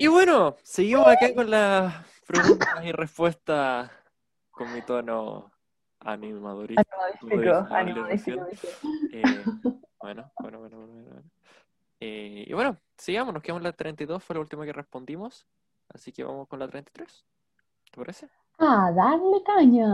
Y bueno, seguimos acá con las preguntas y respuestas con mi tono animadorista. Animadístico. Eh, bueno, bueno, bueno, bueno, bueno. Eh, y bueno, sigamos, nos quedamos en la 32, fue la última que respondimos. Así que vamos con la 33. ¿Te parece? Ah, darle caña.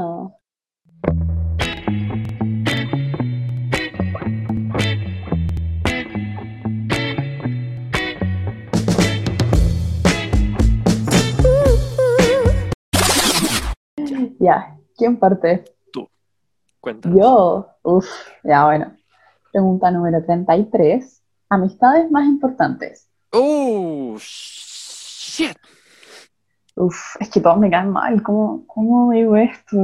Ya, ¿quién parte? Cuéntanos. Yo, uff, ya bueno. Pregunta número 33. Amistades más importantes. ¡Oh! ¡Shit! Uf, es que todos me caen mal. ¿Cómo, cómo digo esto?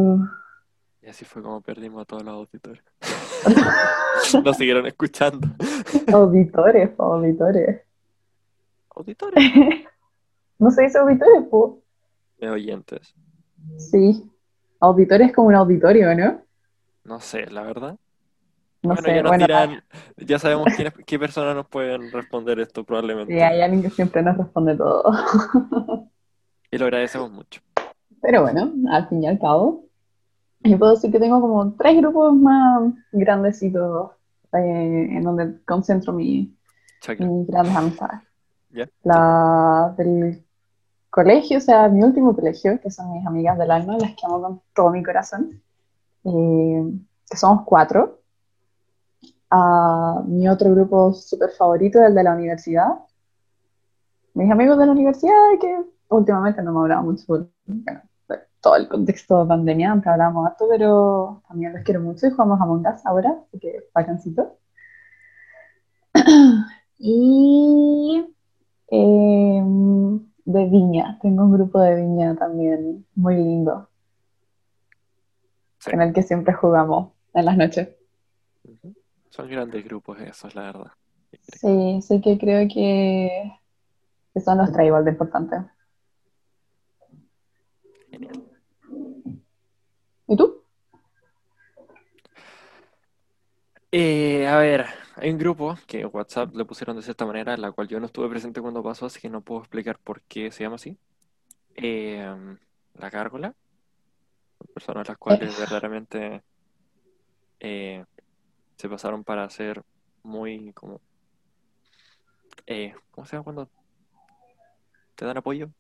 Y así fue como perdimos a todos los auditores. Nos siguieron escuchando. Auditores, auditores. Auditores. ¿No se dice auditores, po? De oyentes. Sí. Auditores es como un auditorio, ¿no? No sé, la verdad. No bueno, sé, ya nos bueno, dirán, ya sabemos quiénes- qué personas nos pueden responder esto probablemente. sí, hay alguien que siempre nos responde todo. Y lo agradecemos mucho. Pero bueno, al fin y al cabo, yo puedo decir que tengo como tres grupos más grandecitos eh, en donde concentro mi, mis grandes amistades. ¿Ya? La del colegio, o sea, mi último colegio, que son mis amigas del alma, las que amo con todo mi corazón, que somos cuatro. Ah, mi otro grupo súper favorito, el de la universidad. Mis amigos de la universidad, que últimamente no me hablaba mucho bueno, por todo el contexto de pandemia, antes hablábamos harto, pero también los quiero mucho y jugamos Among Us ahora, así que bacancito. Y eh, de Viña, tengo un grupo de Viña también muy lindo, Sí. en el que siempre jugamos en las noches. Son grandes grupos esos, la verdad. Sí, sí que creo que, que son los tres igual de importantes. Genial. ¿Y tú? Eh, a ver, hay un grupo que WhatsApp le pusieron de cierta manera, la cual yo no estuve presente cuando pasó, así que no puedo explicar por qué se llama así. Eh, la Gárgola. Personas las cuales verdaderamente eh, se pasaron para ser muy como... eh, ¿cómo se llama cuando te dan apoyo?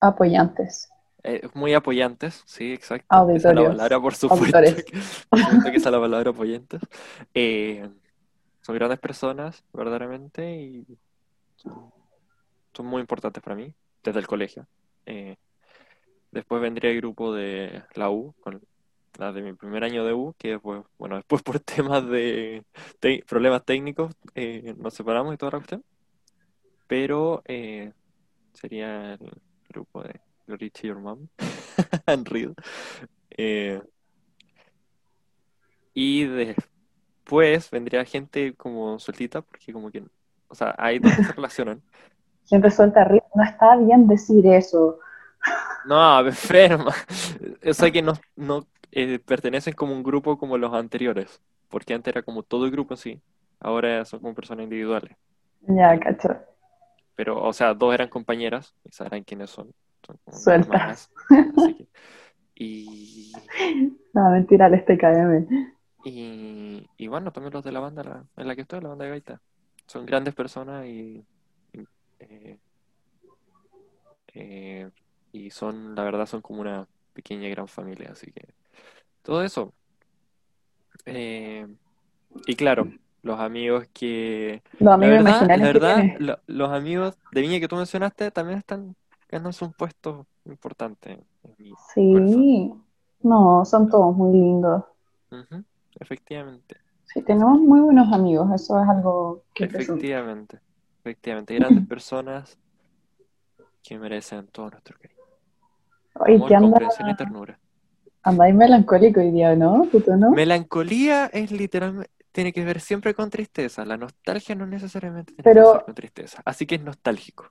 Apoyantes. Eh, muy apoyantes, sí, exacto. Esa es la palabra, por supuesto. Que- que esa es la palabra apoyantes. Eh, son grandes personas, verdaderamente, y son, son muy importantes para mí, desde el colegio. Eh, después vendría el grupo de la U, con la de mi primer año de U, que después, bueno, después por temas de te- problemas técnicos eh, nos separamos y toda la cuestión. Pero eh, sería el grupo de Glory to Your Mom, and. Eh, y después vendría gente como sueltita, porque como que, o sea, hay dos que se relacionan. Gente suelta arriba. No está bien decir eso. No, enferma. O sea que no, no eh, pertenecen como un grupo como los anteriores, porque antes era como todo el grupo sí, ahora son como personas individuales. Ya, cacho. Pero, o sea, dos eran compañeras, y sabrán quiénes son. Que- y, No, mentira, el STKM. y, y bueno, también los de la banda la- en la que estoy, la banda de gaita. Son grandes personas y, y, eh, eh, y son, la verdad, son como una pequeña y gran familia. Así que todo eso. Eh, y claro, los amigos que Los La amigos verdad, imaginarios la que verdad, tienes. lo- los amigos de Viña que tú mencionaste también están ganándose un puesto importante en mi corazón. Sí. No, son todos muy lindos. Ujú, Efectivamente, Sí, tenemos muy buenos amigos. Eso es algo que efectivamente, efectivamente, grandes personas que merecen todo nuestro cariño, Oye, amor, ¿qué anda? comprensión y ternura. Andáis melancólico hoy día, ¿no? ¿Tú, tú no? Melancolía es literalmente, tiene que ver siempre con tristeza. La nostalgia no necesariamente tiene Pero- que ver con tristeza, así que es nostálgico.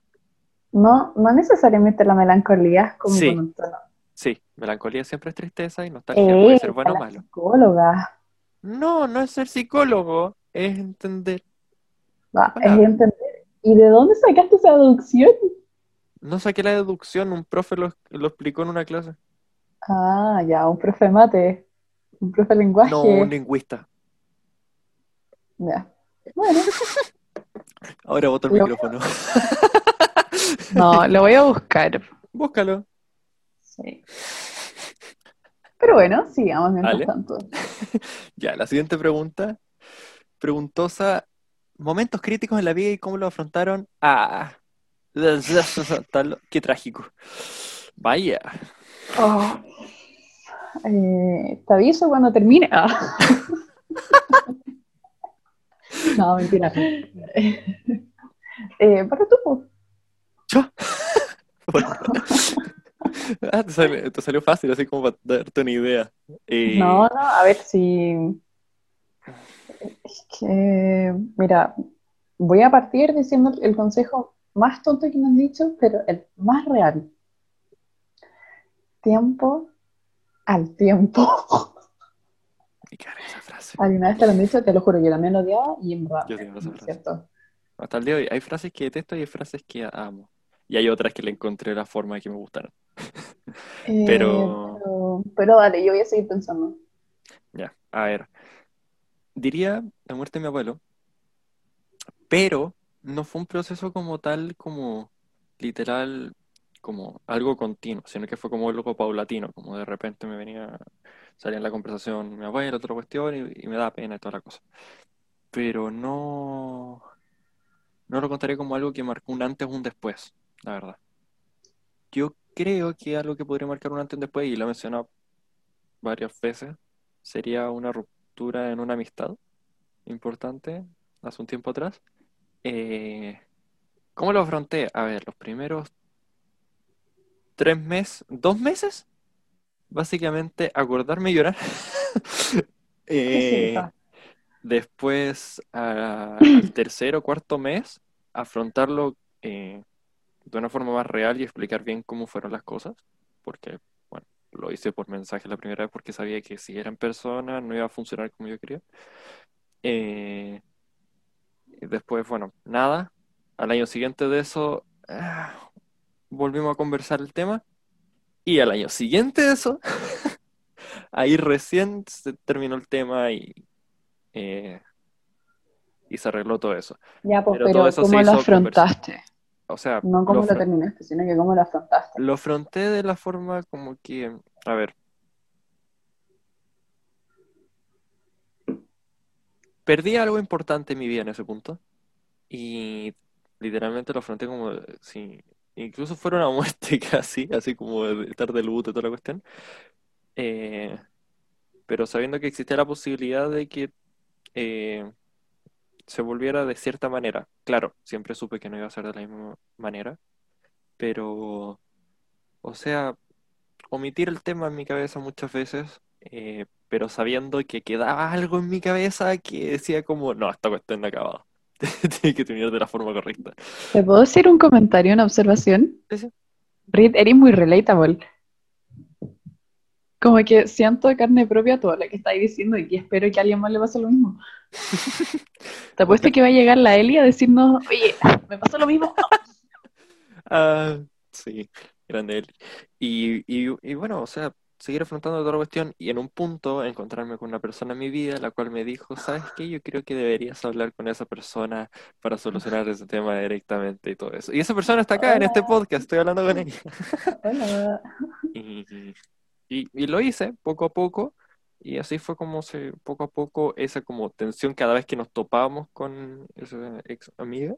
No, no necesariamente la melancolía es como Sí. un tono. Sí, melancolía siempre es tristeza y nostalgia puede ser bueno o malo. psicóloga. No, no es ser psicólogo, es entender. Va, es entender. ¿Y de dónde sacaste esa deducción? No saqué la deducción, un profe lo, lo explicó en una clase. Ah, ya, un profe mate, un profe lenguaje. No, un lingüista. Ya. Bueno, Ahora boto el Lo- micrófono. no, lo voy a buscar. Búscalo. Sí. Pero bueno, sigamos mientras Dale. tanto. Ya, la siguiente pregunta. Preguntosa, momentos críticos en la vida y cómo lo afrontaron. Ah, qué trágico. Vaya. Oh. Eh, te aviso cuando termine. Ah. no, mentira. Eh, para tú. Yo. Ah, te salió, te salió fácil, así como para darte una idea. Eh, No, no, a ver si. Es que, mira, voy a partir diciendo el consejo más tonto que me han dicho, pero el más real. Tiempo al tiempo. esa frase. ¿Alguna vez te lo han dicho? Te lo juro, yo también lo odiaba y en verdad, Yo tengo esa frase. cierto. Hasta el día de hoy hay frases que detesto y hay frases que amo. Y hay otras que le encontré la forma que me gustaron. Eh, Pero- pero, pero dale, yo voy a seguir pensando. Ya, a ver. Diría la muerte de mi abuelo, pero no fue un proceso como tal, como literal, como algo continuo, sino que fue como algo paulatino, como de repente me venía, salía en la conversación mi abuelo, otra cuestión, y, y me da pena y toda la cosa. Pero no, no lo contaré como algo que marcó un antes o un después, la verdad. Yo creo que algo que podría marcar un antes un después, y lo he mencionado varias veces, sería una ruptura en una amistad importante hace un tiempo atrás. Eh, ¿cómo lo afronté? A ver, los primeros tres meses, dos meses, básicamente acordarme y llorar. Eh, después, a- al tercer o cuarto mes, afrontarlo eh, de una forma más real y explicar bien cómo fueron las cosas, porque, bueno, lo hice por mensaje la primera vez porque sabía que si era en persona no iba a funcionar como yo quería. Eh, y después, bueno, nada. Al año siguiente de eso, ah, volvimos a conversar el tema. Y al año siguiente de eso, ahí recién se terminó el tema y, eh, y se arregló todo eso. Ya, pues, Pero pero todo eso se ¿cómo lo afrontaste? O sea, No cómo lo terminaste, sino que cómo lo afrontaste. lo afronté de la forma como que, a ver, perdí algo importante en mi vida en ese punto y literalmente lo afronté como si incluso fuera una muerte casi, así como estar de luto y toda la cuestión, Eh, pero sabiendo que existía la posibilidad de que eh, se volviera de cierta manera. Claro, siempre supe que no iba a ser de la misma manera, pero, o sea, omitir el tema en mi cabeza muchas veces, eh, pero sabiendo que quedaba algo en mi cabeza que decía como, no, esta cuestión no ha acabado. Tiene que terminar de la forma correcta. ¿Te puedo decir un comentario, una observación? Sí, sí. Reed, eres muy relatable. Como que siento de carne propia todo lo que estáis diciendo y que espero que a alguien más le pase lo mismo. Te apuesto que va a llegar la Eli a decirnos, oye, me pasó lo mismo. Ah, sí, grande él. Y, y, y bueno, o sea, seguir afrontando toda la cuestión y en un punto encontrarme con una persona en mi vida la cual me dijo, ¿sabes qué? Yo creo que deberías hablar con esa persona para solucionar ese tema directamente y todo eso. Y esa persona está acá en este podcast, estoy hablando con ella. Hola. Y, y, y lo hice poco a poco y así fue como se, poco a poco esa como tensión cada vez que nos topábamos con esa ex amiga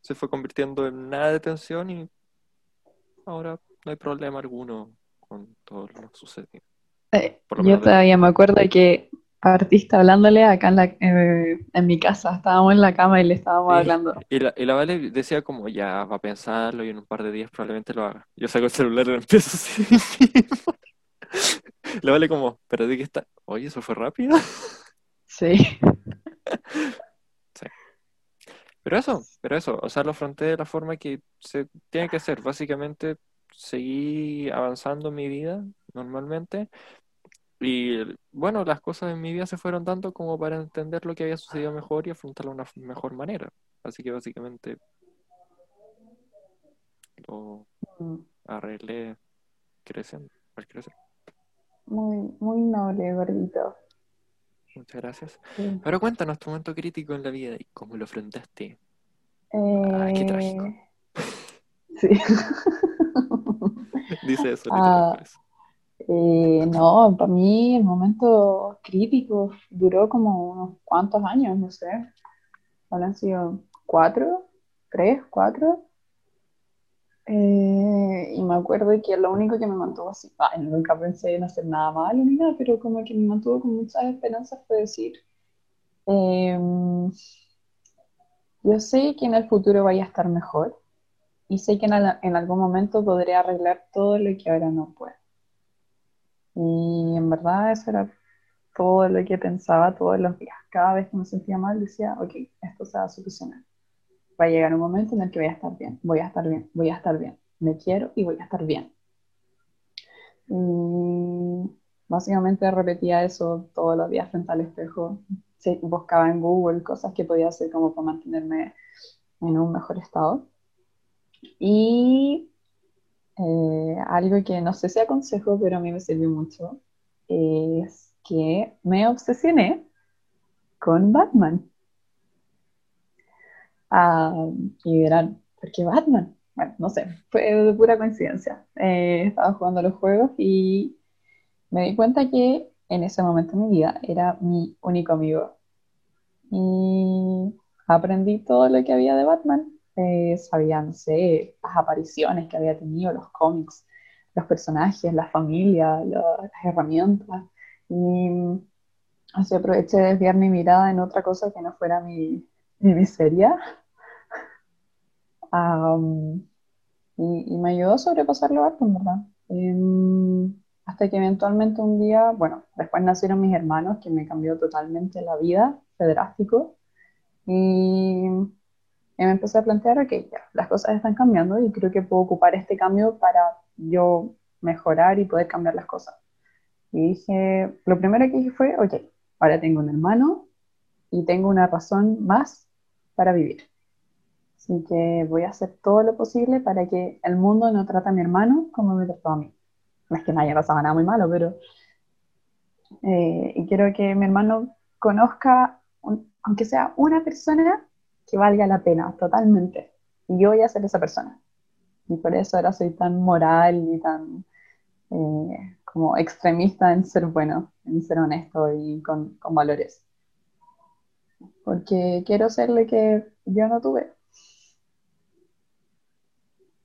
se fue convirtiendo en nada de tensión y ahora no hay problema alguno con todo lo sucedido. Eh, lo yo menos de- todavía me acuerdo que partiste hablándole acá en, la, eh, en mi casa. Estábamos en la cama y le estábamos Sí. hablando. Y la, y la Vale decía como ya va a pensarlo y en un par de días probablemente lo haga. Yo saco el celular y lo empiezo así La Vale como, pero de qué está, oye, eso fue rápido. Sí. Pero eso, pero eso, o sea, lo afronté de la forma que se tiene que hacer. Básicamente, seguí avanzando en mi vida normalmente. Y bueno, las cosas en mi vida se fueron dando como para entender lo que había sucedido mejor y afrontarlo de una mejor manera. Así que básicamente lo Mm, arreglé creciendo, al crecer. Muy, muy noble, gordito. Muchas gracias. Sí. Pero cuéntanos tu momento crítico en la vida y cómo lo enfrentaste. Ah, qué trágico. Eh, Sí. Dice eso, Ah. Eh, no, para mí el momento crítico duró como unos cuantos años, no sé. Habrán sido cuatro, tres, cuatro. Eh, y me acuerdo que lo único que me mantuvo así, ay, nunca pensé en hacer nada malo ni nada, pero como que me mantuvo con muchas esperanzas fue decir, em, yo sé que en el futuro vaya a estar mejor y sé que en, al- en algún momento podré arreglar todo lo que ahora no puedo. Y en verdad eso era todo lo que pensaba todos los días. Cada vez que me sentía mal decía, ok, esto se va a solucionar. Va a llegar un momento en el que voy a estar bien, voy a estar bien, voy a estar bien. Me quiero y voy a estar bien. Y básicamente repetía eso todos los días frente al espejo. Sí, buscaba en Google cosas que podía hacer como para mantenerme en un mejor estado. Y eh, algo que no sé si aconsejo, pero a mí me sirvió mucho, es que me obsesioné con Batman. Ah, y verán, ¿por qué Batman? Bueno, no sé, fue de pura coincidencia. Eh, estaba jugando los juegos y me di cuenta que en ese momento de mi vida era mi único amigo. Y aprendí todo lo que había de Batman. Eh, sabía, no sé, las apariciones que había tenido, los cómics, los personajes, la familia, lo- las herramientas. Y así aproveché de desviar mi mirada en otra cosa que no fuera mi, mi miseria. Am, y, y me ayudó a sobrepasarlo harto, en verdad. Em, hasta que eventualmente un día, bueno, después nacieron mis hermanos, que me cambió totalmente la vida, fue drástico. Y, y me empecé a plantear, ok, ya, las cosas están cambiando y creo que puedo ocupar este cambio para yo mejorar y poder cambiar las cosas. Y dije, lo primero que dije fue, ok, ahora tengo un hermano y tengo una razón más para vivir. Así que voy a hacer todo lo posible para que el mundo no trate a mi hermano como me trató a mí. No es que me haya pasado nada muy malo, pero eh, y quiero que mi hermano conozca, un- aunque sea una persona que valga la pena totalmente. Y yo voy a ser esa persona. Y por eso ahora soy tan moral y tan eh, como extremista en ser bueno, en ser honesto y con, con valores. Porque quiero ser lo que yo no tuve.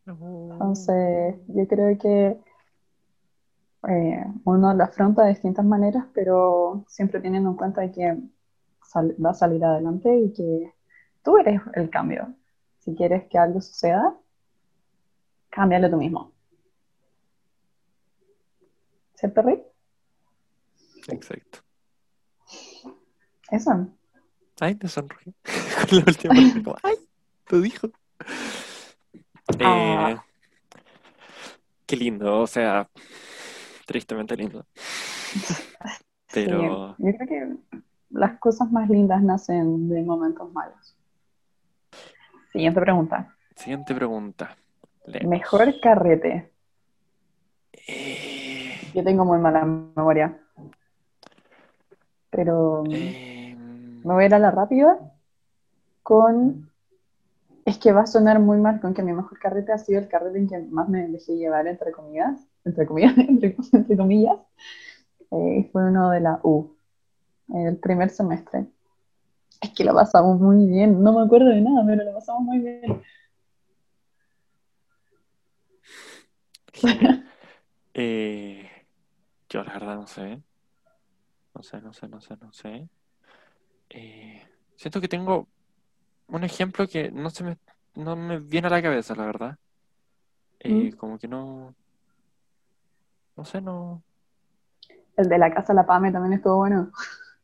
Entonces, yo creo que eh, uno lo afronta de distintas maneras, pero siempre teniendo en cuenta que sal- va a salir adelante y que tú eres el cambio. Si quieres que algo suceda, cámbialo tú mismo. ¿Cierto, Rick? Exacto. Eso. Ay, te sonríe. Con la última ay, lo dijo. Ah. Eh, qué lindo, o sea, tristemente lindo. Pero Sí, yo creo que las cosas más lindas nacen de momentos malos. Siguiente pregunta. siguiente pregunta. Leemos. Mejor carrete. Eh, Yo tengo muy mala memoria. Pero eh, me voy a ir a la rápida con... Es que va a sonar muy mal con que mi mejor carrete ha sido el carrete en que más me dejé llevar, entre comillas, entre comillas, entre, comillas. Eh, fue uno de la U, el primer semestre. Es que lo pasamos muy bien, no me acuerdo de nada, pero lo pasamos muy bien. Eh, yo la verdad no sé. No sé, no sé, no sé, no sé. Eh, siento que tengo un ejemplo que no se me, no me viene a la cabeza, la verdad. Eh, ¿Mm? como que no, no sé, no. El de la casa La Pame también estuvo bueno.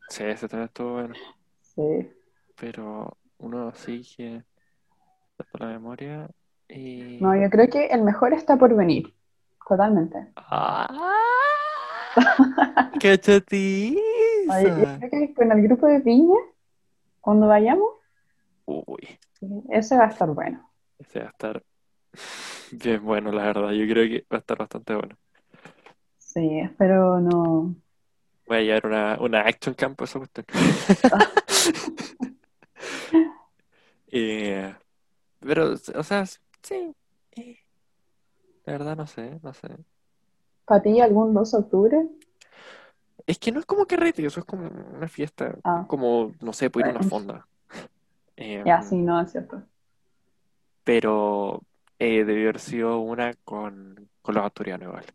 Sí, ese también estuvo bueno. Sí. Pero uno sí que después la memoria. Y... No, yo creo que el mejor está por venir. Totalmente. ¡Ah! ¡Qué chatiza! Oye, yo creo que con el grupo de Viña, cuando vayamos, Uy, ese va a estar bueno. ese va a estar Bien bueno, la verdad. Yo creo que va a estar bastante bueno. Sí, espero no. Voy a llevar una, una action camp esa cuestión. Eh, pero, o sea, sí. La verdad no sé, no sé. ¿Para ti algún 2 de octubre? Es que no es como carrete, eso es como una fiesta, Ah, como, no sé, puede ir a una fonda. Eh, Ya, sí, no, es cierto. pero eh, debió haber sido una con, con los asturianos igual.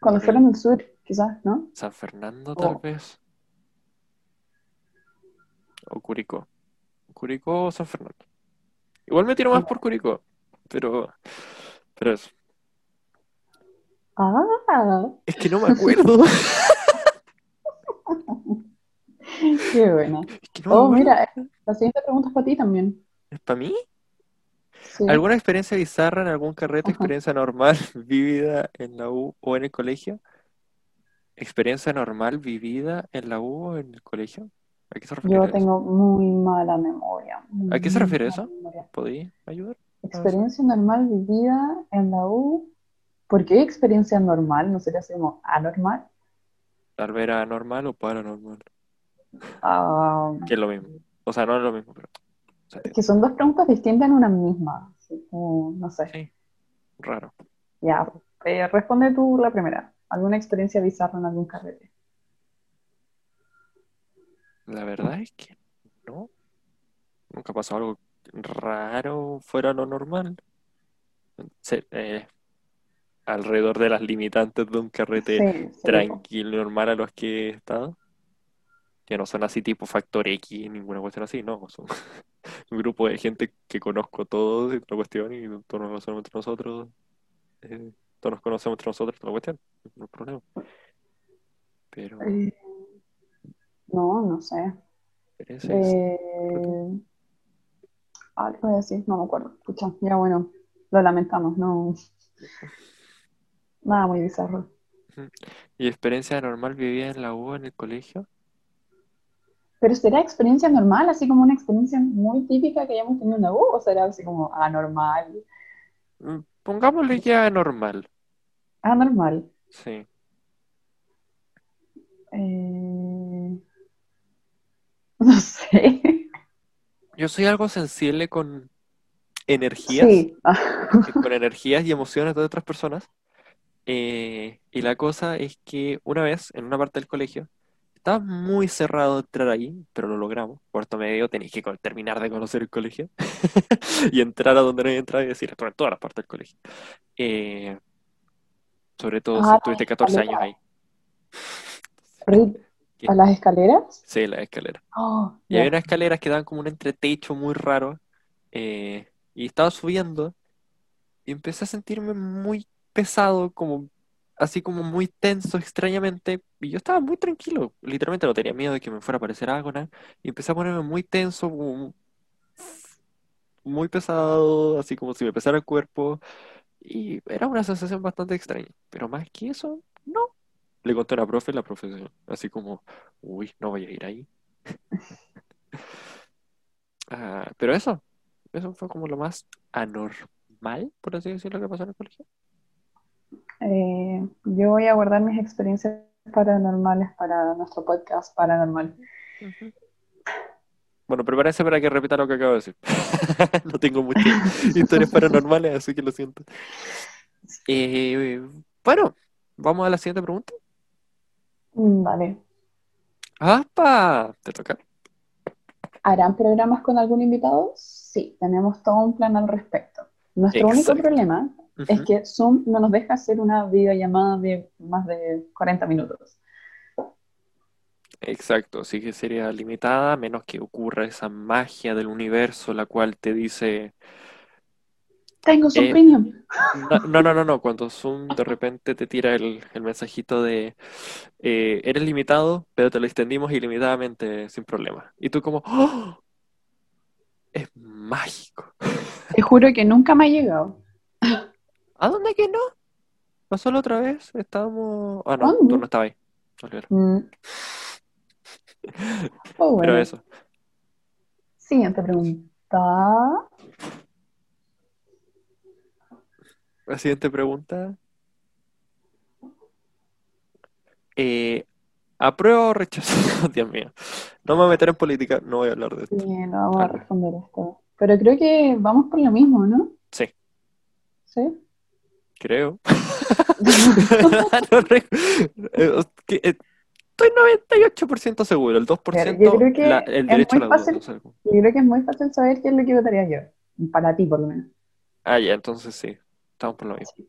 Cuando fueron el al sur, quizás, ¿no? San Fernando tal vez, o Curicó. Curicó o San Fernando. Igual me tiro más por Curicó, pero, pero eso. ah, Es que no me acuerdo. qué buena. Es que no me Oh, mira, eh, la siguiente pregunta es para ti también. ¿Es para mí? Sí, ¿Alguna experiencia bizarra en algún carrete, ajá. experiencia normal vivida en la U o en el colegio? ¿Experiencia normal vivida en la U o en el colegio? ¿A qué se refiere Yo eso? tengo muy mala memoria, ¿A qué se refiere eso? ¿Podéis ayudar? Experiencia normal vivida en la U. ¿Por qué experiencia normal? ¿No sería así como anormal? Tal vez era normal o paranormal, Ah, que es lo mismo. O sea, no es lo mismo, pero entiende. que son dos preguntas distintas en una misma. así como, no sé. Sí, raro. Ya, eh, responde tú la primera. ¿Alguna experiencia bizarra en algún carrete? La verdad es que no, nunca pasó algo raro fuera lo normal. Se- eh, alrededor de las limitantes de un carrete Sí, sí, tranquilo normal a los que he estado. Que no son así tipo Factor X, ninguna cuestión así, no. Son un grupo de gente que conozco todos y toda cuestión y todos nos conocemos entre nosotros. eh, todos nos conocemos entre nosotros, toda la cuestión. No hay problema. Pero Eh, no, no sé. creo que- Eh, algo voy a decir, no me acuerdo. Escucha, ya bueno, lo lamentamos, no, nada muy bizarro. ¿Y experiencia normal vivida en la U en el colegio? Pero ¿será experiencia normal, así como una experiencia muy típica que hayamos tenido en la U? ¿O será así como anormal? Mm, Pongámosle ya normal, Anormal. sí. Eh, no sé. Yo soy algo sensible con energías, Sí. con energías y emociones de otras personas. Eh, y la cosa es que una vez, en una parte del colegio, estaba muy cerrado entrar ahí, pero lo logramos. Cuarto medio tenéis que terminar de conocer el colegio y entrar a donde no hay entrada y decir, en todas las partes del colegio. Eh, sobre todo si Ah, tuviste 14 años ahí. ¿Qué? ¿A las escaleras? Sí, la escalera. Oh, Y había ya. unas escaleras que daban como un entretecho muy raro. eh, y estaba subiendo y empecé a sentirme muy pesado, como así como muy tenso extrañamente. Y yo estaba muy tranquilo. Literalmente no tenía miedo de que me fuera a aparecer algo, nada. Y empecé a ponerme muy tenso, muy pesado, así como si me pesara el cuerpo. Y era una sensación bastante extraña. Pero más que eso, no. Le conté a la profe, la profe así como, uy, no voy a ir ahí. Ah, pero eso, eso fue como lo más anormal, por así decirlo, que pasó en el colegio. Eh, yo voy a guardar mis experiencias paranormales para nuestro podcast paranormal. Bueno, prepárense para que repita lo que acabo de decir. No tengo muchas historias paranormales, así que lo siento. Eh, bueno, vamos a la siguiente pregunta. Mm, Vale. ¡Apa! ¿Te toca? ¿Harán programas con algún invitado? Sí, tenemos todo un plan al respecto. Nuestro único Es que Zoom no nos deja hacer una videollamada de más de 40 minutos. Exacto, sí que sería limitada, a menos que ocurra esa magia del universo, la cual te dice, Tengo Zoom Eh, Premium. no, no, no, no, no, cuando Zoom de repente te tira el, el mensajito de, eh, eres limitado, pero te lo extendimos ilimitadamente sin problema. Y tú como, ¡Oh! Es mágico. Te juro que nunca me ha llegado. ¿A dónde que no? Pasó la otra vez, estábamos... Ah, no, ¿Cuándo? tú no estabas ahí. Mm. Oh, Pero eso. Siguiente pregunta. La siguiente pregunta. Eh, ¿apruebo o rechazo? Dios mío. No me voy a meter en política, no voy a hablar de esto. Sí, no vamos a responder esto. Pero creo que vamos por lo mismo, ¿no? Sí, ¿Sí? Creo. No eh, eh, Estoy 98% seguro, el 2% Yo creo que la- el es derecho a la duda. fácil. sé. Yo creo que es muy fácil saber qué es lo que votaría yo. Para ti, por lo menos. Ah, ya, entonces sí, estamos por lo mismo.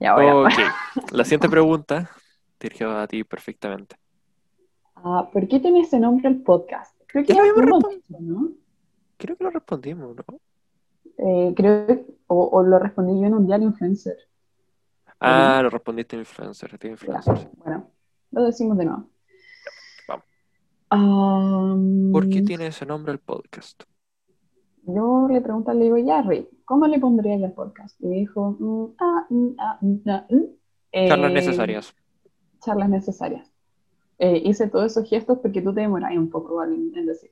Ya, bueno. Ok, la siguiente pregunta, dirigida a ti perfectamente. Ah, ¿por qué tiene ese nombre el podcast? Creo que Ya lo dicho, ¿no? Creo que lo respondimos, ¿no? Eh, creo que- o, o lo respondí yo en un diario influencer. Ah, lo respondiste influencer, de Ya, influencer. Bueno, lo decimos de nuevo. Vamos. Am, ¿Por qué tiene ese nombre el podcast? Yo le pregunté, le digo, ya, Rey, ¿cómo le pondría yo al podcast? Y me dijo, mm, ah, mm, ah, mm, ah, mm. Eh, Charlas necesarias. Charlas necesarias. Eh, hice todos esos gestos porque tú te demoras un poco en, en decir.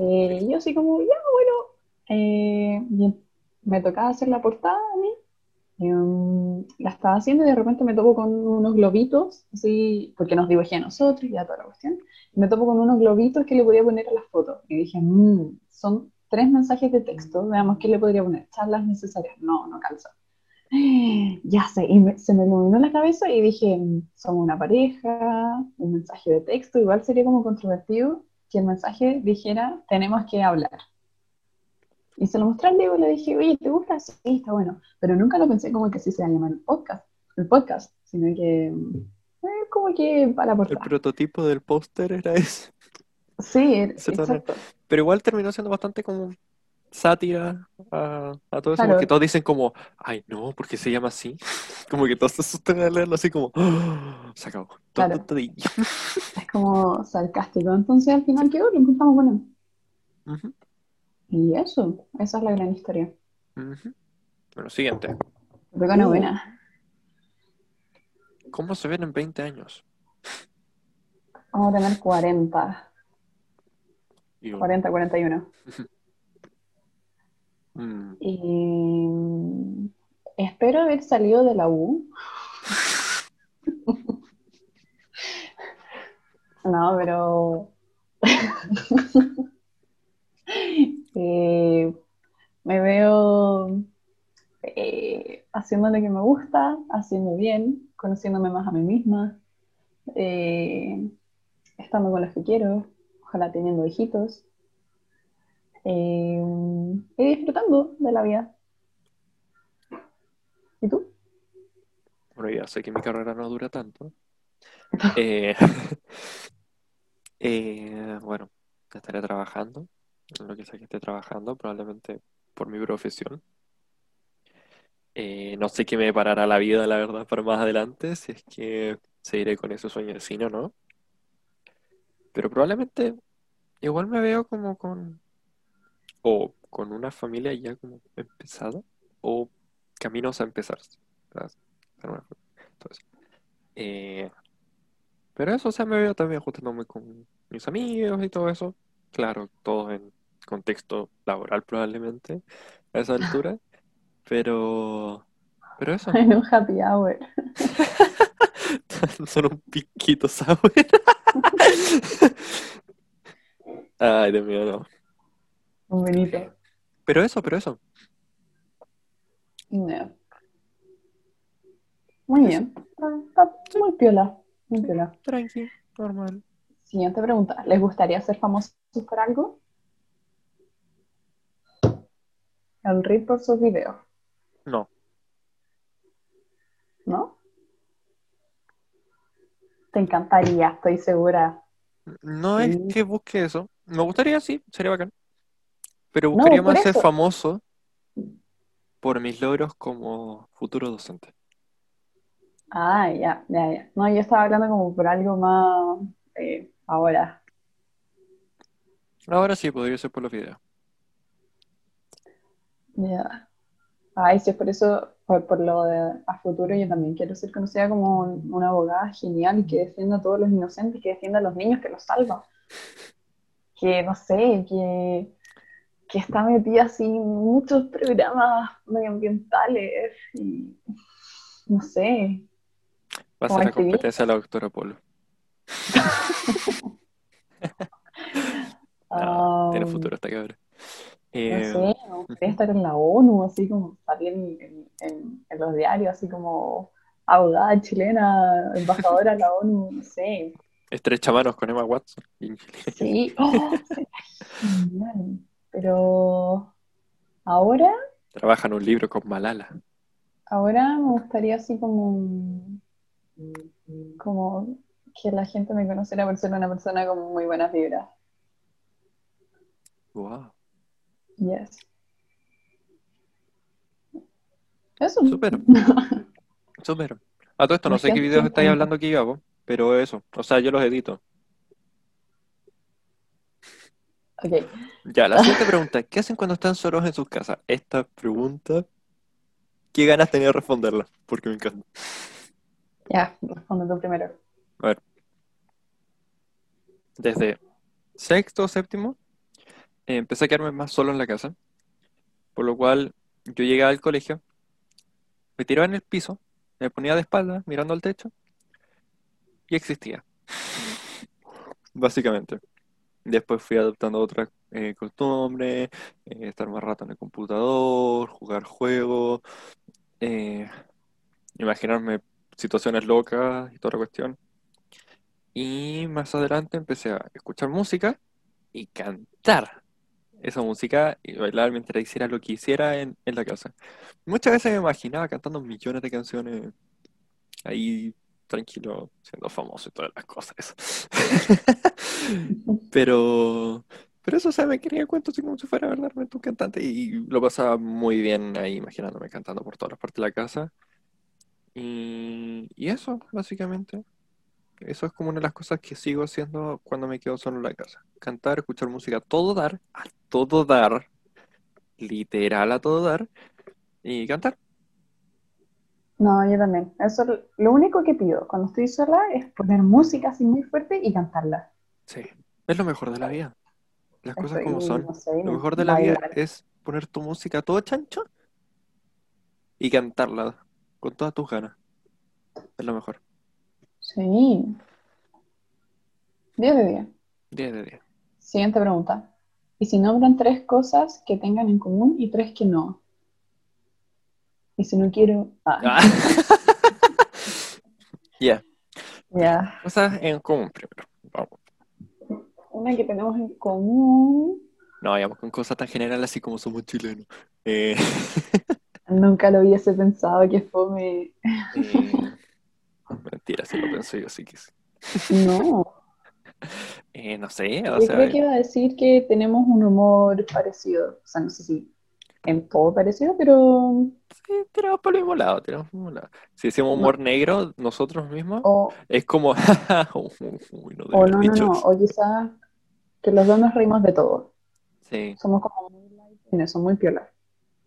Eh, yo así como, ya, bueno, eh, y me tocaba hacer la portada a mí. Em, la estaba haciendo y de repente me topo con unos globitos, así, porque nos dibujé a nosotros y ya toda la cuestión. Me topo con unos globitos que le podía poner a las fotos. Y dije, "Mm, son tres mensajes de texto, veamos qué le podría poner. Charlas necesarias. No, no calza. Ya sé, y me- se me iluminó la cabeza y dije, "Mm, somos una pareja, un mensaje de texto, igual sería como controvertido que el mensaje dijera, tenemos que hablar. Y se lo mostré al Diego y le dije, oye, ¿te gusta? Sí, está bueno. Pero nunca lo pensé como que así se va a llamar el podcast, el podcast, sino que eh, como que para la El portada. prototipo del póster era ese. Sí, er- exacto. Pero igual terminó siendo bastante como sátira a, a todo eso, Claro. porque todos dicen como, ay no, ¿por qué se llama así? Como que todos se asustan al leerlo así como, "Ah, se acabó. Todo- Claro. Es como sarcástico. Entonces al final quedó, lo encontramos bueno. Ujú, Y eso, esa es la gran historia. ujú. Bueno, siguiente. Pero bueno, Uh. buena. ¿Cómo se ven en 20 años? Vamos a tener 40, Y yo, 40, 41. Mm, Y espero haber salido de la U. No, pero eh, me veo eh, haciendo lo que me gusta, haciendo bien, conociéndome más a mí misma, eh, estando con los que quiero, ojalá teniendo hijitos eh, y disfrutando de la vida. ¿Y tú? bueno, ya sé que mi carrera no dura tanto. Eh, eh, bueno, estaré trabajando, en lo que sea que esté trabajando, probablemente por mi profesión. Eh, no sé qué me deparará la vida, la verdad, para más adelante, si es que seguiré con ese sueño de cine o no. Pero probablemente igual me veo como con, o con una familia ya como empezada, o caminos a empezar. eso. Eh, pero eso, o sea, me veo también juntándome con mis amigos y todo eso. Claro, todo en contexto laboral probablemente a esa altura. Pero, pero eso, En un happy hour. son un piquito sour. Ay, Dios mío, no. Un vinito. Pero eso, pero eso. No. Muy bien. Muy piola. Muy piola. Tranqui, normal. Siguiente pregunta. ¿Les gustaría ser famosos por algo? El por sus videos, No, ¿no? Te encantaría, estoy segura. no es Sí. que busque eso. Me gustaría, sí, sería bacán. Pero buscaría más ser famoso por mis logros como futuro docente. Ah, ya, ya, ya. No, yo estaba hablando como por algo más eh, ahora. Ahora sí, podría ser por los videos. Ya. Ay, si es por eso, por, por lo de a futuro, yo también quiero ser conocida como un- una abogada genial que defienda a todos los inocentes, que defienda a los niños, que los salva. Que, no sé, que, que está metida así en muchos programas medioambientales y no sé. Va a ser la competencia de la doctora Polo. No, tiene Ah, futuro esta cabra. No Eh, sé, me gustaría estar en la ONU, así como salir en, en- en- en los diarios, así como abogada chilena, embajadora de la ONU, no sé. estrecha manos con Emma Watson. Sí, oh. Pero ahora, Trabaja en un libro con Malala. ahora me gustaría así como, como que la gente me conociera por ser una persona con muy buenas vibras. Wow. Yes. Eso. Súper. Súper. A todo esto, no sé qué videos estáis hablando aquí, Gabo, pero eso. O sea, yo los edito. Ya, la siguiente pregunta. ¿Qué hacen cuando están solos en sus casas? Esta pregunta, ¿qué ganas tenía de responderla? Porque me encanta. Ya, responde tú primero. A ver. Desde sexto o séptimo, eh, empecé a quedarme más solo en la casa. Por lo cual, yo llegaba al colegio, me tiraba en el piso, me ponía de espaldas, mirando al techo, y existía. Básicamente. Después fui adoptando otras eh, costumbres, eh, estar más rato en el computador, jugar juegos, eh, imaginarme situaciones locas y toda la cuestión. Y más adelante empecé a escuchar música y cantar esa música y bailar mientras hiciera lo que hiciera en, en la casa. Muchas veces me imaginaba cantando millones de canciones ahí tranquilo, siendo famoso y todas las cosas. Pero, pero eso, o sea, me quería cuento así como si fuera verdaderamente un cantante y lo pasaba muy bien ahí imaginándome cantando por todas las partes de la casa. Y, y eso, básicamente. Eso es como una de las cosas que sigo haciendo cuando me quedo solo en la casa. Cantar, escuchar música todo dar, a todo dar, literal a todo dar, y cantar. No, yo también. Eso es lo único que pido cuando estoy sola es poner música así muy fuerte y cantarla. Sí, es lo mejor de la vida. Las cosas como son. no sé, Lo mejor de la vida es poner tu música todo chancho y cantarla con todas tus ganas. Es lo mejor. Sí. 10 de 10. 10 de 10. Siguiente pregunta. ¿Y si nombran tres cosas que tengan en común y tres que no? Y si no quiero... Ah, Ah. Ya, ya. cosas en común primero. Vamos. Una que tenemos en común... No vayamos con cosas tan generales así como somos chilenos. Eh, Nunca lo hubiese pensado que fome. eh, mentira, si lo pensé yo sí que sí. No. Eh, no sé, Yo sea, creo que iba a decir que tenemos un humor parecido. O sea, no sé si en todo parecido, pero... sí, tiramos por el mismo lado, tiramos por el mismo lado. Si decimos humor negro, nosotros mismos, O, es como, uy, no o no, no, no. O quizás que los dos nos reímos de todo. Sí, Somos como muy light en eso, muy piola.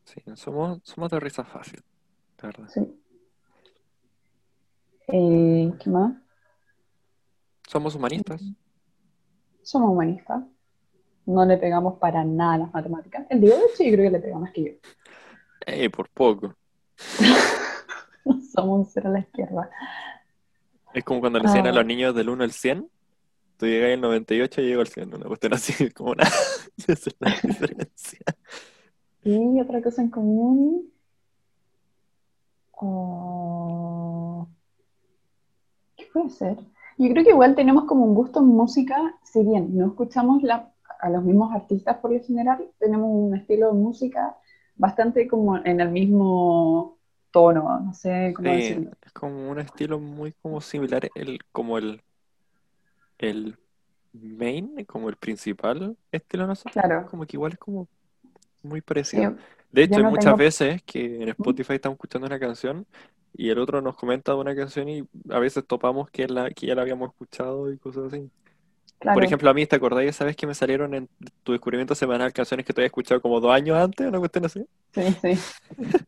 sí, somos, somos de risa fácil, la verdad. Sí. Eh, ¿qué más? Somos humanistas. Somos humanistas. No le pegamos para nada a las matemáticas. El Diego, de hecho, yo creo que le pega más que yo. Eh, por poco. Somos un cero a la izquierda. Es como cuando le decían a Ah. los niños del 1 al 100, tú llegas al 98 y yo llego al 100, una cuestión así, como una... Esa es la diferencia. Y otra cosa en común. Oh, ¿Qué puede ser? Yo creo que igual tenemos como un gusto en música, si bien no escuchamos la- a los mismos artistas por lo general, tenemos un estilo de música bastante como en el mismo tono, no sé cómo Sí, decirlo. es como un estilo muy como similar, el, como el, el main, como el principal estilo nosotros, Claro. como que igual es como muy Sí, parecido. De hecho, no muchas tengo- veces que en Spotify estamos escuchando una canción y el otro nos comenta de una canción y a veces topamos que, la, que ya la habíamos escuchado y cosas así. Claro. Por ejemplo, a mí, ¿te acordás esa vez que me salieron en tu descubrimiento semanal canciones que te había escuchado como dos años antes? Una cuestión así. Sí, sí.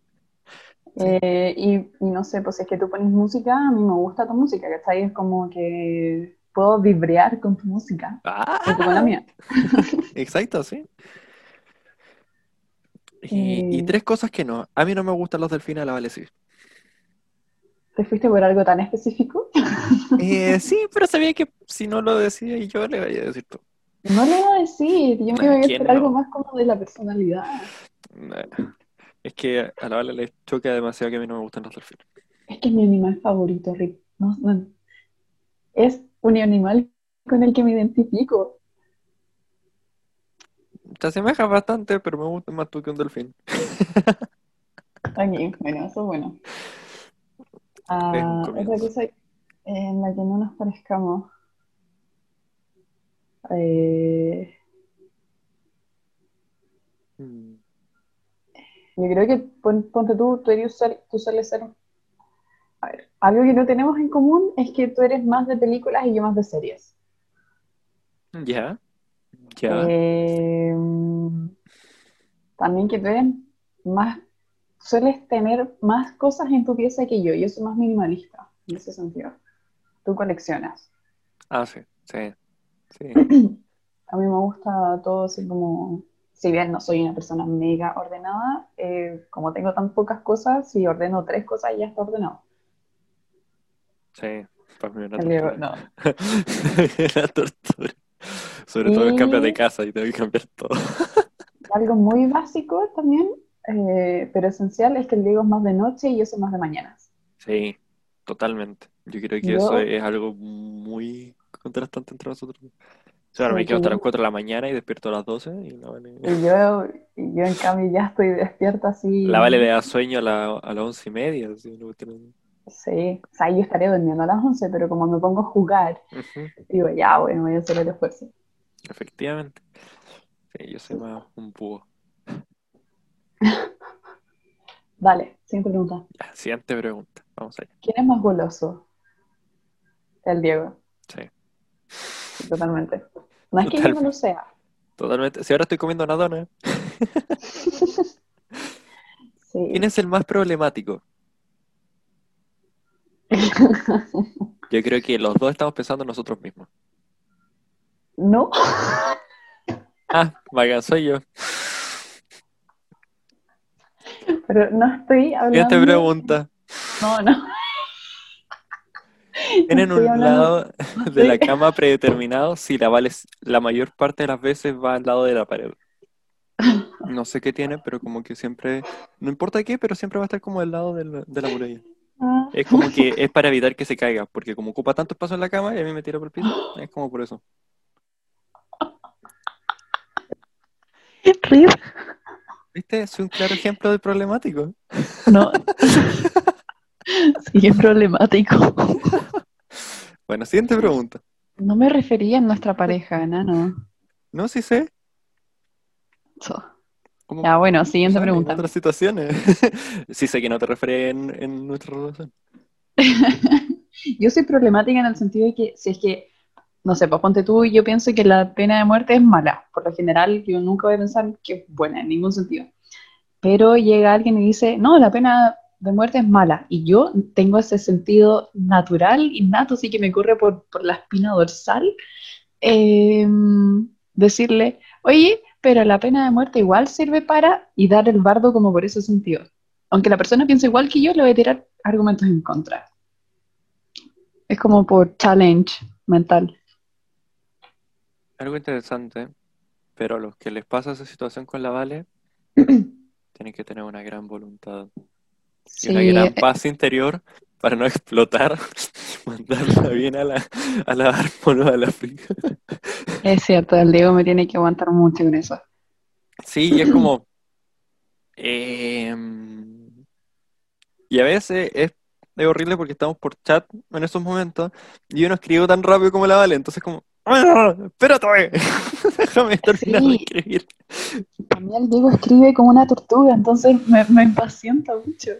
Eh, y, y no sé, pues es que tú pones música, a mí me gusta tu música, ¿cachai? Es como que puedo vibrear con tu música y tú con la ¡Ah! mía. Exacto, sí. Y, y Eh. tres cosas que no. A mí no me gustan los delfines, a la Vale sí. ¿Te fuiste por algo tan específico? Eh, sí, pero sabía que si no lo decía yo, le iba a decir tú. No lo iba a decir, yo me ¿A iba a por algo no? más como de la personalidad. Es que a la Vale le choca demasiado que a mí no me gustan los delfines. Es que es mi animal favorito, Rick. No, no. Es un animal con el que me identifico. Te asemejas bastante, pero me gusta más tú que un delfín. Aquí, bueno, eso es bueno. Ah, Es un otra cosa en la que no nos parezcamos. Eh, Mm. yo creo que pon- ponte tú, tú, eres usar- tú sueles ser. A ver, algo que no tenemos en común es que tú eres más de películas y yo más de series. Ya, ya. Eh, también que tú eres más, sueles tener más cosas en tu pieza que yo. Yo soy más minimalista en ese sentido. Tú coleccionas. Ah, sí, sí, sí. A mí me gusta todo así como, si bien no soy una persona mega ordenada, eh, como tengo tan pocas cosas, si ordeno tres cosas ya está ordenado. Sí, para mí una no. Una tortura. Sobre todo en cambiar de casa y tengo que cambiar todo. Algo muy básico también, eh, pero esencial, es que el Diego es más de noche y yo soy más de mañanas. Sí, totalmente. Yo creo que Yo- eso es algo muy contrastante entre nosotros. O sea, ahora me quedo que hasta las 4 de la mañana y despierto a las 12 y la Vale, Y yo, yo en cambio ya estoy despierta así. la vale le da sueño a, la, a las 11 y media. así, una cuestión- Sí, o sea, yo estaré durmiendo a las 11, pero como me pongo a jugar, Ujú, digo, ya, bueno, voy a hacer el esfuerzo. Efectivamente. Sí, yo soy más un búho. Dale, siguiente pregunta. Siguiente pregunta. Vamos allá. ¿Quién es más goloso? El Diego, Sí, sí, totalmente. No es que yo no lo sea. totalmente. Si ahora estoy comiendo una dona, Sí. ¿quién es el más problemático? Yo creo que los dos estamos pensando en nosotros mismos. ¿No? Ah, vaga, soy yo. Pero no estoy hablando. Siguiente pregunta. No, no. Tienen un hablando- lado de la cama predeterminado si la vale la mayor parte de las veces va al lado de la pared. No sé qué tiene, pero como que siempre, no importa qué, pero siempre va a estar como del lado de la, de la muralla. Ah, Es como que es para evitar que se caiga, porque como ocupa tanto espacio en la cama y a mí me tira por el piso, es como por eso. Riz, ¿Viste? Soy un claro ejemplo de problemático. No. Sí, es problemático. Bueno, siguiente pregunta. No me refería a nuestra pareja, nano. No, sí sé. So. Ya, bueno, siguiente en pregunta. otras situaciones. sí sé que no te refieres en, en nuestra relación. Yo soy problemática en el sentido de que si es que, no sé, pues ponte tú, yo pienso que la pena de muerte es mala. Por lo general, yo nunca voy a pensar que es buena en ningún sentido. Pero llega alguien y dice, no, la pena de muerte es mala. Y yo tengo ese sentido natural, innato, sí que me corre por, por la espina dorsal, eh, decirle, oye, pero la pena de muerte igual sirve para, y dar el bardo como por ese sentido. Aunque la persona piense igual que yo, le voy a tirar argumentos en contra. Es como por challenge mental. Algo interesante, pero a los que les pasa esa situación con la Vale, tienen que tener una gran voluntad y una Sí, gran eh, paz interior para no explotar mandarla bien a la, a la árbol o a la frica. es cierto, el Diego me tiene que aguantar mucho con eso. Sí, y es como. em, y a veces es, es horrible porque estamos por chat en esos momentos y yo no escribo tan rápido como la Vale, entonces, como. ¡Ah! ¡Espérate! Déjame terminar de Sí. escribir. También el Diego escribe como una tortuga, entonces me, me impacienta mucho.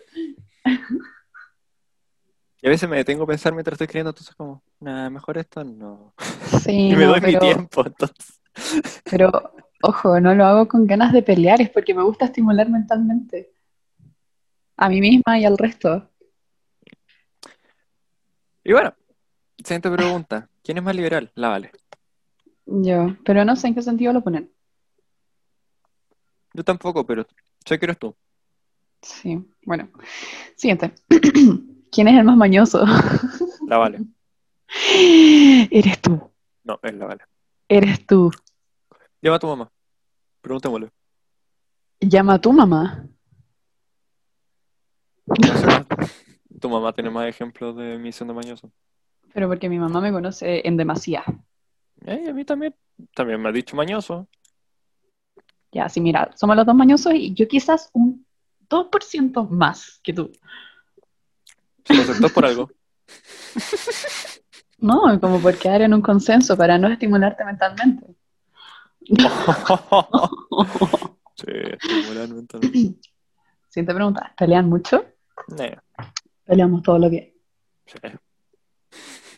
Y a veces me detengo a pensar mientras estoy escribiendo, entonces, como, nah, mejor esto no. Sí, Y me no, doy mi tiempo, entonces. pero ojo, no lo hago con ganas de pelear, es porque me gusta estimular mentalmente. A mí misma y al resto. Y bueno, siguiente pregunta. ¿Quién es más liberal? La Vale. Yo, pero no sé en qué sentido lo ponen. Yo tampoco, pero sé que eres tú. Sí, bueno. Siguiente. ¿Quién es el más mañoso? La vale. Eres tú. No, es la vale. Eres tú. Llama a tu mamá. Pregúntamelo. Llama a tu mamá. No sé más. Tu mamá tiene más ejemplos de mí siendo mañoso. Pero porque mi mamá me conoce en demasía. Eh, a mí también. También me ha dicho mañoso. Ya, sí, mira, somos los dos mañosos y yo quizás un 2% más que tú. Se lo aceptó por algo. No, como por quedar en un consenso para no estimularte mentalmente. sí, estimular mentalmente. Siguiente pregunta, ¿pelean mucho? Eh, Peleamos todo lo que sí.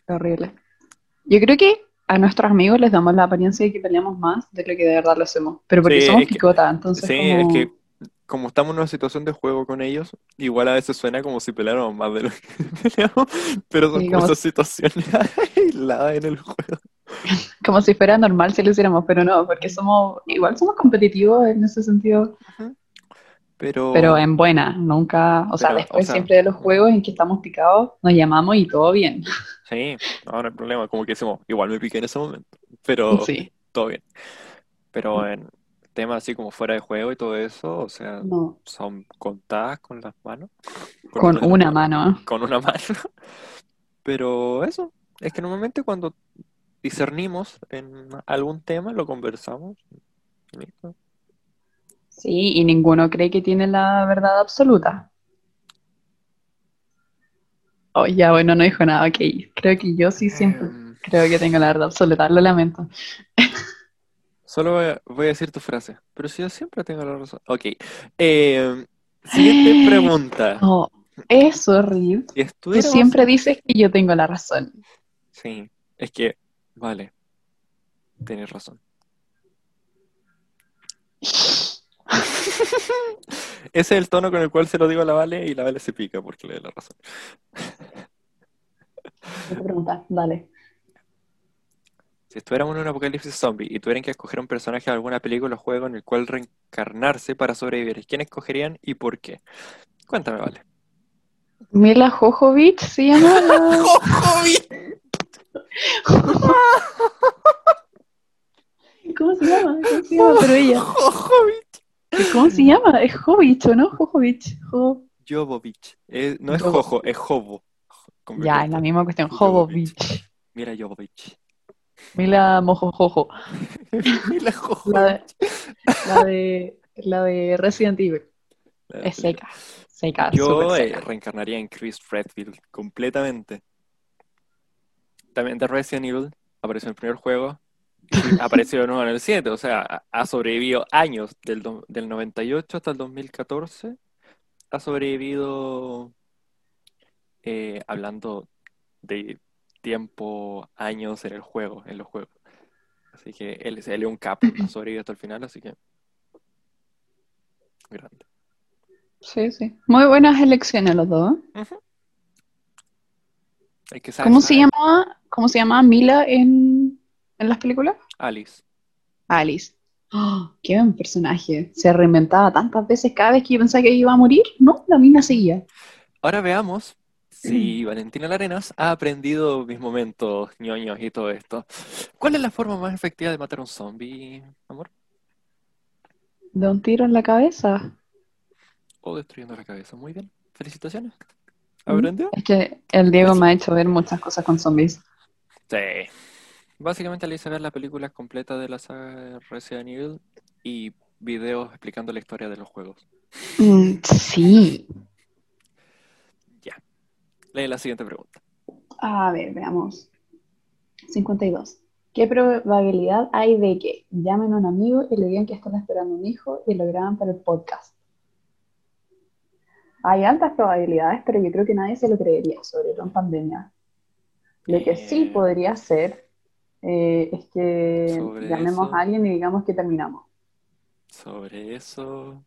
Horrible. Yo creo que a nuestros amigos les damos la apariencia de que peleamos más de lo que de verdad lo hacemos. Pero porque Sí, somos picotas, entonces Sí, como... es que como estamos en una situación de juego con ellos, igual a veces suena como si peleáramos más de lo que peleamos, pero son Sí, como esas situaciones aisladas en el juego. como si fuera normal si lo hiciéramos, pero no, porque somos, igual somos competitivos en ese sentido, Pero, pero en buena, nunca, o sea, Pero, después o sea- siempre de los juegos en que estamos picados, nos llamamos y todo bien. Sí, no, no hay problema, como que decimos, igual me piqué en ese momento, pero Sí, todo bien. Pero en temas así como fuera de juego y todo eso, o sea, no, son contadas con las manos. con una manos. mano. con una mano. Pero eso, es que normalmente cuando discernimos en algún tema, lo conversamos. listo. Sí, y ninguno cree que tiene la verdad absoluta. Oh, ya, bueno, no dijo nada, ok. Creo que yo sí siempre Em, creo que tengo la verdad absoluta, lo lamento. solo voy a, voy a decir tu frase, pero si yo siempre tengo la razón. Ok. Em, siguiente pregunta. Oh, es horrible. Si Tú siempre dices que yo tengo la razón. Sí, es que, vale, tienes razón. Ese es el tono con el cual se lo digo a la Vale y la Vale se pica porque le da la razón. Pregunta, dale. Si estuviéramos en un apocalipsis zombie y tuvieran que escoger un personaje de alguna película o juego en el cual reencarnarse para sobrevivir, ¿quién escogerían y por qué? Cuéntame, Vale. Mila Jojovich se llama. la- ¿Cómo se llama? ¿Cómo se llama? Pero ella. ¿Cómo se llama? Es Jovich, ¿o no? Jojovich. Jo- Jovovich. Eh, no es. Jojo, es Jovo. Ya, es la misma cuestión. Jovovich. Jovovich. Mira Jovovich. Mila Mojojojo. Mira Jojo. La de, la de, la de Resident Evil. La Es seca. Seca, Yo eh, reencarnaría en Chris Redfield completamente. También de Resident Evil apareció en el primer juego. apareció de nuevo en el 7. O sea, ha- sobrevivido años del, do- del 98 hasta el 2014. Ha sobrevivido eh, hablando de tiempo, años en el juego, en los juegos. Así que él, es- él es un capo, ha sobrevivido hasta el final, así que grande. Sí, sí. Muy buenas elecciones los dos. ¿eh? Hay que saber- ¿Cómo se llama, cómo se llama Mila en, en las películas? Alice. Alice. ¡Oh, qué buen personaje. Se reinventaba tantas veces cada vez que yo pensaba que iba a morir. No, la mina seguía. Ahora veamos si Valentina Larenas ha aprendido mis momentos ñoños y todo esto. ¿Cuál es la forma más efectiva de matar a un zombie, amor? De un tiro en la cabeza. O destruyendo la cabeza. Muy bien. Felicitaciones. ¿Mm? ¿Aprendió? Es que el Diego me ha hecho ver muchas cosas con zombies. Sí. Básicamente le hice ver las películas completas de la saga de Resident Evil y videos explicando la historia de los juegos. Mm, sí. Ya. Lee la siguiente pregunta. A ver, veamos. 52. ¿Qué probabilidad hay de que llamen a un amigo y le digan que están esperando un hijo y lo graban para el podcast? Hay altas probabilidades, pero yo creo que nadie se lo creería, sobre todo en pandemia. Lo que sí Eh. podría ser eh, es que Sobre llamemos eso. a alguien y digamos que terminamos. Sobre eso,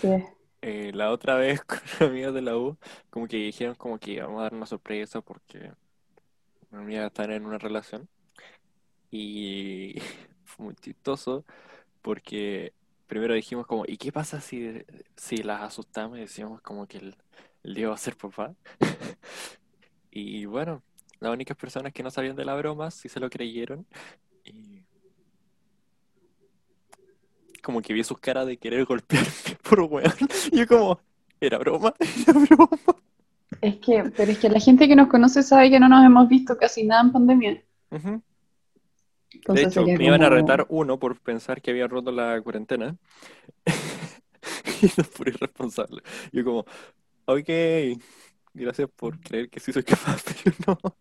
¿Qué? eh, la otra vez con amigos de la U, como que dijeron como que íbamos a dar una sorpresa porque una amiga estar en una relación y fue muy chistoso porque primero dijimos como, ¿y qué pasa si, si las asustamos y decíamos como que el, el Diego va a ser papá? Y bueno, las únicas personas que no sabían de la broma sí se lo creyeron. Y como que vi sus caras de querer golpearme por weón. Y yo como, ¿era broma? ¿Era broma? Es que, pero es que la gente que nos conoce sabe que no nos hemos visto casi nada en pandemia. De hecho, me iban a retar uno por pensar que había roto la cuarentena. Y no por irresponsable. Yo como, ok, gracias por creer que sí soy capaz, pero no.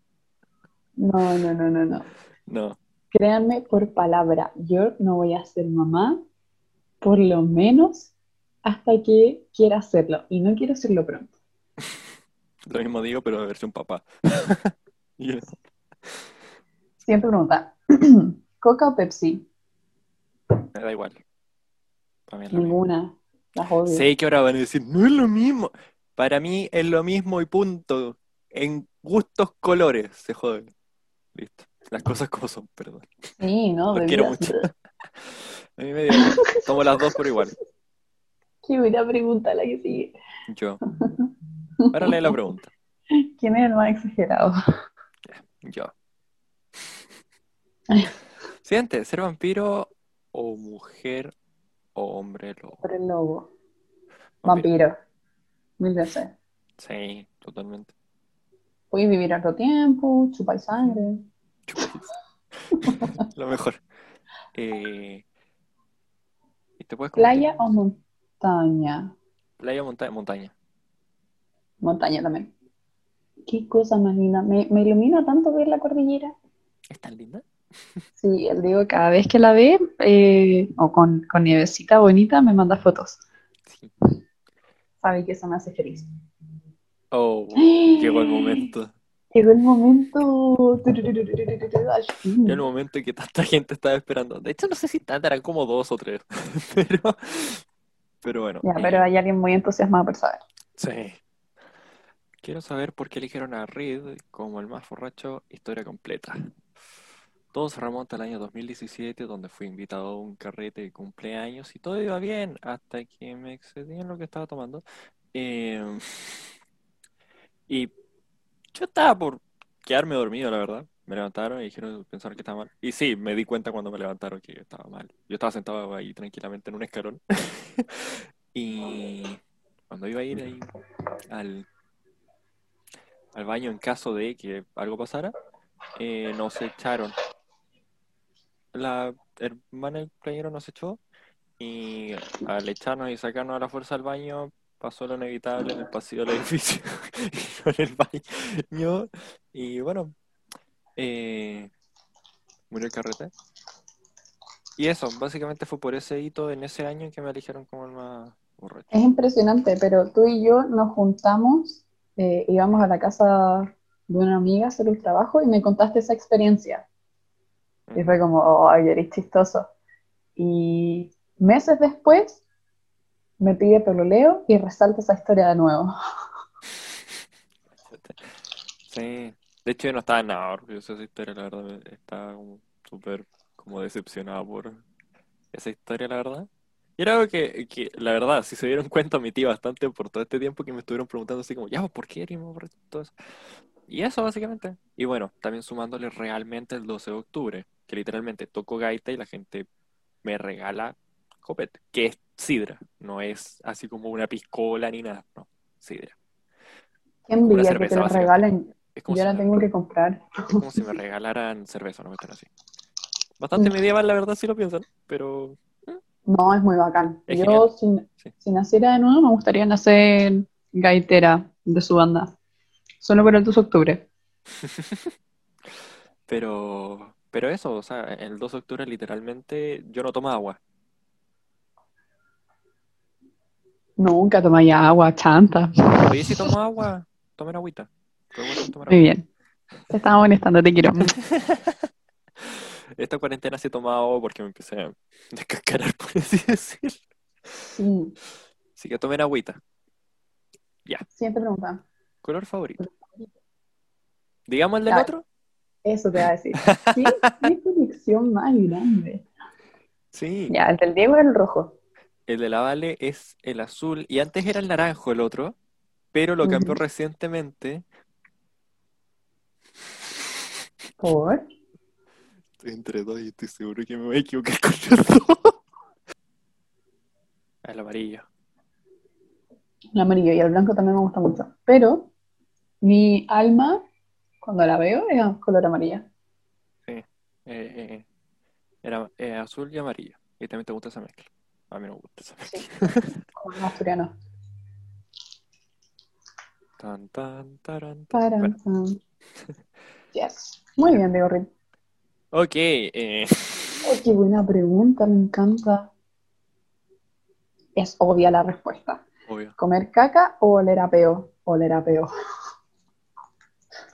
No, no, no, no, no. No, Créanme por palabra, yo no voy a ser mamá por lo menos hasta que quiera hacerlo. Y no quiero hacerlo pronto. lo mismo digo, pero de versión papá. Siempre pregunta, ¿Coca o Pepsi? me da igual. Para mí es lo mismo. Ninguna. Las odio. Sé que ahora van a decir, no es lo mismo. Para mí es lo mismo y punto. En gustos, colores, se jode. Listo. Las cosas como son, perdón. Sí, no, Los quiero mucho. A mí me dio. Tomo las dos por igual. Qué buena pregunta la que sigue. Yo. Ahora lee la pregunta. ¿Quién es el más exagerado? Yo. Siguiente, ¿ser vampiro o mujer o hombre lobo? El lobo. Vampiro. Vampiro. Mil veces. Sí, totalmente. Puedes vivir harto tiempo, chupar sangre. Lo mejor. Eh, ¿y te puedes ¿Playa o montaña? Playa o monta- montaña. Montaña también. Qué cosa más linda. Me, me ilumina tanto ver la cordillera. ¿Es tan linda? Sí, él digo, cada vez que la ve, eh, o con, con nievecita bonita, me manda fotos. Sí. Sabe que eso me hace feliz. Oh, llegó el momento. Llegó el momento. Al fin. Llegó el momento que tanta gente estaba esperando. De hecho, no sé si tanta, eran como dos o tres. Pero, pero bueno. Ya, eh, pero hay alguien muy entusiasmado por saber. Sí. Quiero saber por qué eligieron a Reed como el más borracho, historia completa. Todo se remonta al año 2017, donde fui invitado a un carrete de cumpleaños y todo iba bien hasta que me excedí en lo que estaba tomando. Eh, y yo estaba por quedarme dormido, la verdad. Me levantaron y dijeron, pensaron que estaba mal. Y sí, me di cuenta cuando me levantaron que estaba mal. Yo estaba sentado ahí tranquilamente en un escalón. Y cuando iba a ir ahí al, al baño en caso de que algo pasara, eh, nos echaron. La hermana del playero nos echó y al echarnos y sacarnos a la fuerza al baño pasó lo inevitable en el pasillo del edificio y en el baño. Y bueno, eh, murió el carrete. Y eso, básicamente fue por ese hito en ese año que me eligieron como el más borracho. Es impresionante, pero tú y yo nos juntamos, eh, íbamos a la casa de una amiga a hacer un trabajo y me contaste esa experiencia. Y fue como, oh, ay, eres chistoso. Y meses después me pide pololeo y resalta esa historia de nuevo. Sí, de hecho yo no estaba nada orgulloso de esa historia, la verdad, estaba como súper como decepcionado por esa historia, la verdad. Y era algo que, que, la verdad, si se dieron cuenta, omití bastante por todo este tiempo que me estuvieron preguntando así como, ya, ¿por qué borracho? Todo eso. Y eso básicamente. Y bueno, también sumándole realmente el 12 de octubre, que literalmente toco gaita y la gente me regala copete, que sidra, no es así como una piscola ni nada, no, sidra. Qué envidia que te lo básicamente. regalen. Es como Yo si la me- tengo que comprar. es como si me regalaran cerveza, no me están así. Bastante medieval, la verdad, si lo piensan, pero No, es muy bacán. Es Yo, si, Sí. si naciera de nuevo, me gustaría nacer gaitera de su banda. Solo por el 2 de octubre. Pero, pero eso, o sea, el 2 de octubre literalmente yo no tomo agua. Nunca tomáis agua, chanta. Oye, si tomo agua, tomen agüita. Qué tomar Muy agua. bien. Te estaba molestando, te quiero. Esta cuarentena sí he tomado agua porque me empecé a descascarar, por así decirlo. Sí, Así que tomen agüita. siguiente pregunta. ¿Color favorito? ¿Digamos el del Ya. otro? Eso te va a decir. Sí, qué conexión más grande. Sí. Ya, el del Diego es el rojo. El de la Vale es el azul y antes era el naranjo el otro, pero lo cambió recientemente. ¿Por? Estoy entre dos y estoy seguro que me voy a equivocar con los dos. El amarillo. El amarillo y el blanco también me gusta mucho. Pero mi alma, cuando la veo, es color amarilla. Eh, eh, era eh, azul y amarillo. Y también te gusta esa mezcla. A mí no me gusta esa. Como un asturiano. Tan, tan, taran, tan. Taran, Bueno, tan. Yes. Muy bien, Diego Rit. ok. eh, Oh, qué buena pregunta, me encanta. Es obvia la respuesta. obvio. ¿Comer caca o oler a peo? Oler a peo.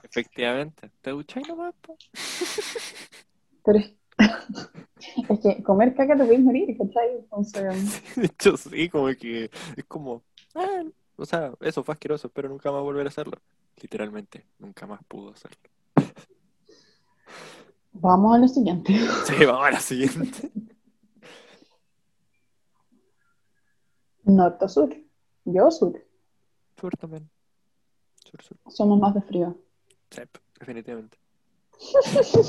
Efectivamente. ¿Te ducháis nomás? Pero es, es que comer caca te puedes morir, ¿cachai? Entonces, De hecho, sí, como que es como, ah, o sea, eso fue asqueroso, pero nunca más volver a hacerlo. Literalmente, nunca más pudo hacerlo. vamos a lo siguiente. Sí, vamos a la siguiente. Norte o sur. Yo sur. Sur también. Sur, sur. Somos más de frío. Sí, definitivamente.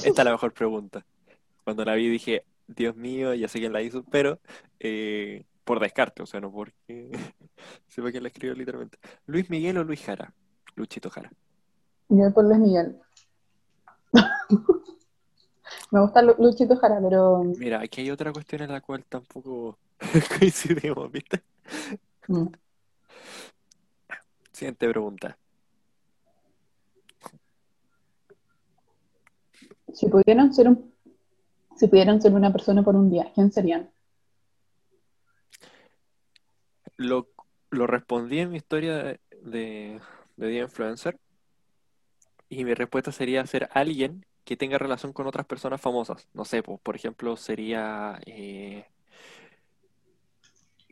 Esta es la mejor pregunta. Cuando la vi dije, Dios mío, ya sé quién la hizo, pero eh, por descarte, o sea, no porque sepa quién la escribió literalmente. ¿Luis Miguel o Luis Jara? Luchito Jara. Yo por Luis Miguel. Me gusta Lu- Luchito Jara, pero Mira, aquí hay otra cuestión en la cual tampoco coincidimos, ¿viste? mm, Siguiente pregunta. si pudieran ser un, si pudieran ser una persona por un día, ¿quién serían? Lo, lo respondí en mi historia de, de, Día Influencer y mi respuesta sería ser alguien que tenga relación con otras personas famosas. No sé, pues, por ejemplo, sería eh,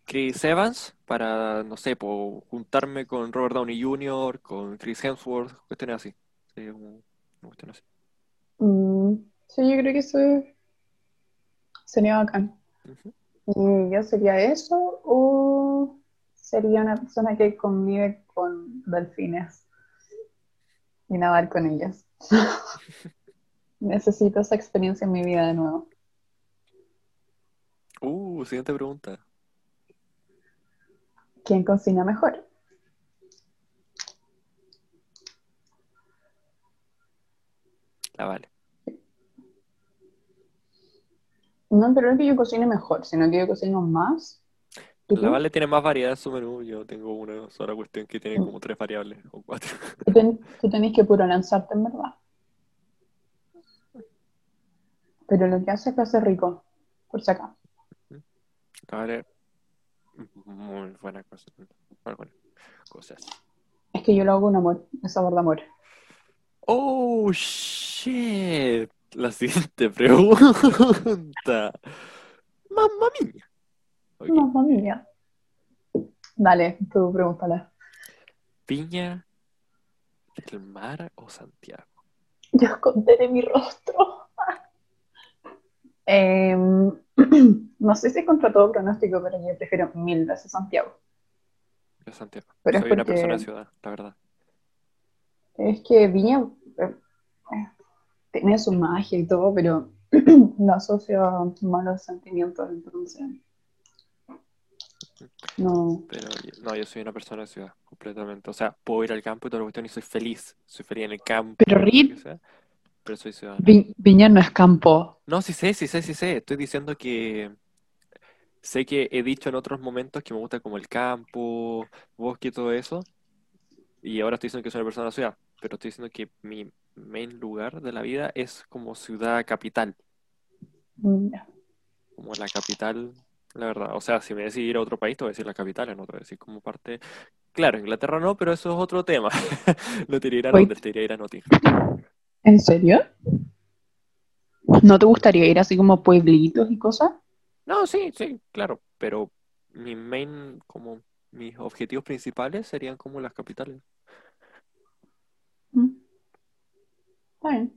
Chris Evans para, no sé, pues, juntarme con Robert Downey Jr., con Chris Hemsworth, cuestiones así. Sería una cuestión así. Mm, sí, yo creo que eso sería bacán. ¿Y yo sería eso o sería una persona que convive con delfines y nadar con ellas? Necesito esa experiencia en mi vida de nuevo. Uh, siguiente pregunta. ¿Quién cocina mejor? La vale. No creo que yo cocine mejor, sino que yo cocino más. ¿Y La tú? Vale tiene más variedad en su menú. Yo tengo una sola cuestión que tiene como tres variables o cuatro. Tú, ten- tú tenés que puro lanzarte, en verdad. Pero lo que hace es que hace rico, por si acá. La Vale, muy buena cosa. Muy cosas. Es que yo lo hago con amor, es sabor de amor. Oh, shit. La siguiente pregunta. Mamma mía. Ok. Mamma mía. Dale, tú pregúntale. ¿Piña del Mar o Santiago? Yo esconderé mi rostro. Em, no sé si es contra todo pronóstico, pero yo prefiero mil veces Santiago. Yo Santiago. Pero es Soy una porque- persona de ciudad, la verdad. Es que Viña tiene su magia y todo, pero lo asocio a malos sentimientos, entonces. No. Pero no, yo soy una persona de ciudad, completamente. O sea, puedo ir al campo y toda la cuestión y soy feliz. Soy feliz en el campo. Pero, sea, pero soy ciudadano. Vi- Viña no es campo. No, sí sé, sí sé, sí sé. Estoy diciendo que sé que he dicho en otros momentos que me gusta como el campo, bosque y todo eso. Y ahora estoy diciendo que soy una persona de ciudad. Pero estoy diciendo que mi main lugar de la vida es como ciudad capital. Como la capital, la verdad. O sea, si me decís ir a otro país, te voy a decir la capital, no te voy a decir como parte. Claro, Inglaterra no, pero eso es otro tema. No te iría a ir a Wait. Londres, te iría ir a Nottingham. ¿En serio? ¿No te gustaría ir así como pueblitos y cosas? No, sí, sí, claro. Pero mi main, como mis objetivos principales serían como las capitales. Bien.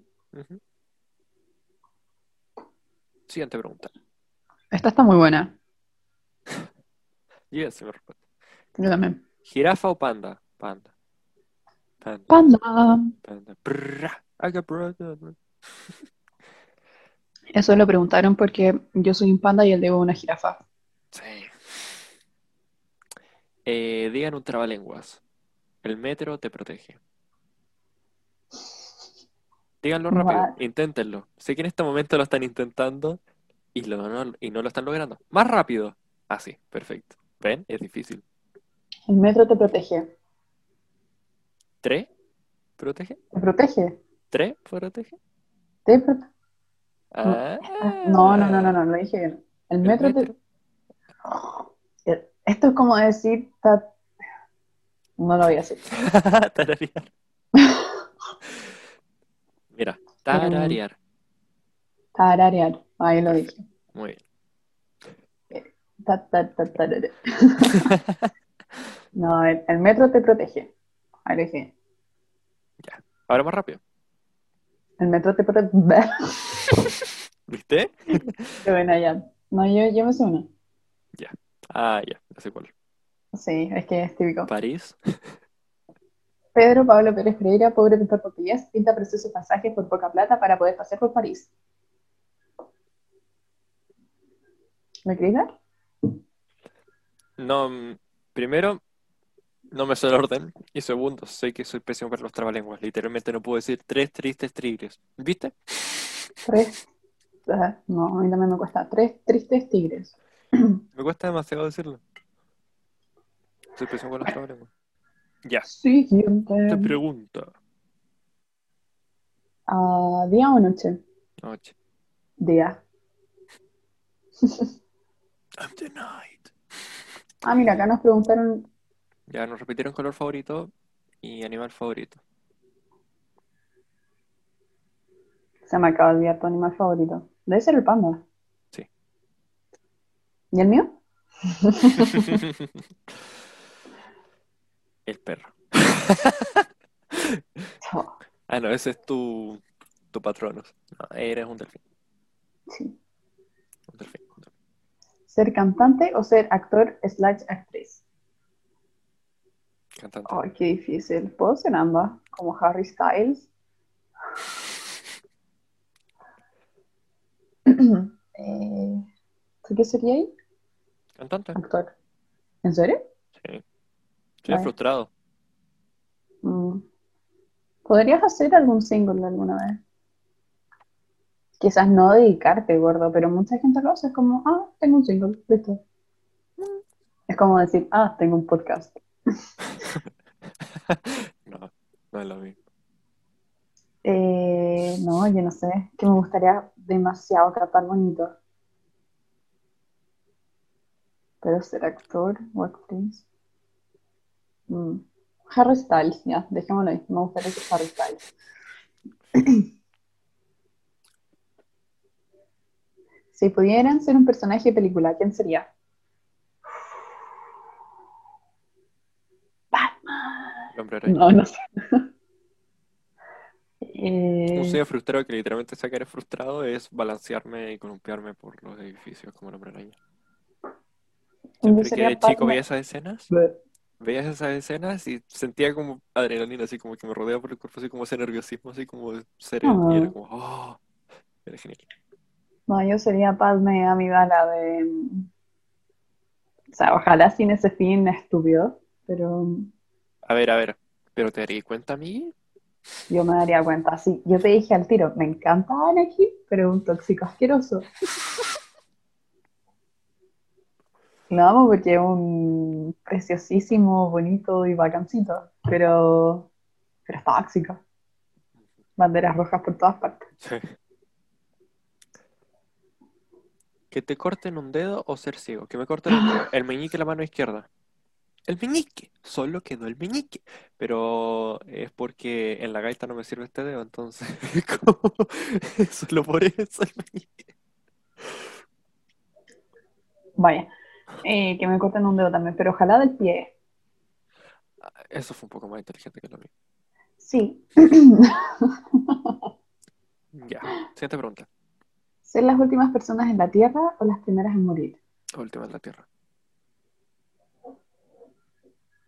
Siguiente pregunta. Esta está muy buena. Mi respuesta. Yo también. ¿Jirafa o panda? Panda. Panda. Panda. Eso lo preguntaron porque yo soy un panda y él debo una jirafa. Sí. Eh, digan un trabalenguas. El metro te protege. Díganlo rápido, What? inténtenlo. Sé que en este momento lo están intentando y, lo, no, y no lo están logrando. Más rápido. Así, perfecto. ¿Ven? Es difícil. El metro te protege. ¿Tres? ¿Protege? ¿Te protege? ¿Tres? ¿Protege? ¿Te prote- Ah, No, no, no, no, no, lo dije bien. El el metro metro. te... Esto es como decir... ta- No lo voy a decir. Mira, tararear. Tararear. Ahí lo dije. Muy bien. Ta, ta, ta, tarare. No, el, el metro te protege. Ahí lo dije. Ahora más rápido. El metro te protege. ¿Viste? Qué buena ya. No, yo, yo me sé una. Ah, ya, no sé cuál. Sí, es que es típico. París. Pedro Pablo Pérez Pereira, pobre pintor portugués, pinta preciosos pasajes por poca plata para poder pasear por París. ¿Me queréis dar? No, mm, primero, no me sé el orden. Y segundo, sé que soy pésimo para los trabalenguas. Literalmente no puedo decir tres tristes tigres. ¿Viste? Tres. No, a mí también me cuesta. Tres tristes tigres. Me cuesta demasiado decirlo. Soy pésimo con los trabalenguas. Ya, te Siguiente. pregunta. Ah, ¿Día o noche? Noche. Día. I'm the night. Ah, mira, acá nos preguntaron. Ya nos repitieron color favorito y animal favorito. Se me acaba de olvidar tu animal favorito. Debe ser el panda. Sí. ¿Y el mío? El perro. Oh, Ah, no, ese es tu, tu patronos. No, eres un delfín. sí. Un delfín. un delfín. ¿Ser cantante o ser actor slash actriz? Cantante. Ay, qué difícil. ¿Puedo ser ambas? Como Harry Styles. eh, ¿tú ¿Qué sería ahí? Cantante. Actor. ¿En serio? Estoy frustrado. Mm. ¿Podrías hacer algún single alguna vez? Quizás no dedicarte, gordo, pero mucha gente lo hace. Es como, ah, tengo un single, listo. Es como decir, ah, tengo un podcast. No, no es lo mismo. Eh, no, yo no sé, que me gustaría demasiado cantar bonito. Pero ser actor o actriz. Mm. Harry Styles, ya, dejémoslo ahí. Me gustaría ser Harry Styles. Si pudieran ser un personaje de película, ¿quién sería? Batman. No, no sé. Un Eh, sueño frustrado que literalmente sé que eres frustrado es balancearme y columpiarme por los edificios como el hombre araña. Siempre que chico Batman. veía esas escenas, veías esas escenas y sentía como adrenalina, así como que me rodeaba por el cuerpo, así como ese nerviosismo, así como él. Y era como, oh, era genial. No, yo sería Padme Amidala de... O sea, ojalá sin ese fin estúpido, pero A ver, a ver, pero te darías cuenta a mí. yo me daría cuenta. Sí, yo te dije al tiro, me encanta Anakin, pero un tóxico asqueroso. Lo amo porque es un preciosísimo, bonito y bacancito, pero, pero es tóxico. Banderas rojas por todas partes. Sí. Que te corten un dedo o ser ciego. Que me corten un dedo. El meñique la mano izquierda. El meñique. Solo quedó el meñique. Pero es porque en la gaita no me sirve este dedo, entonces. Solo por eso el meñique. Vaya, eh, que me corten un dedo también, pero ojalá del pie. Ah, Eso fue un poco más inteligente que lo mío. Sí. Ya. Siguiente pregunta. ¿Ser las últimas personas en la Tierra o las primeras en morir? La última en la tierra.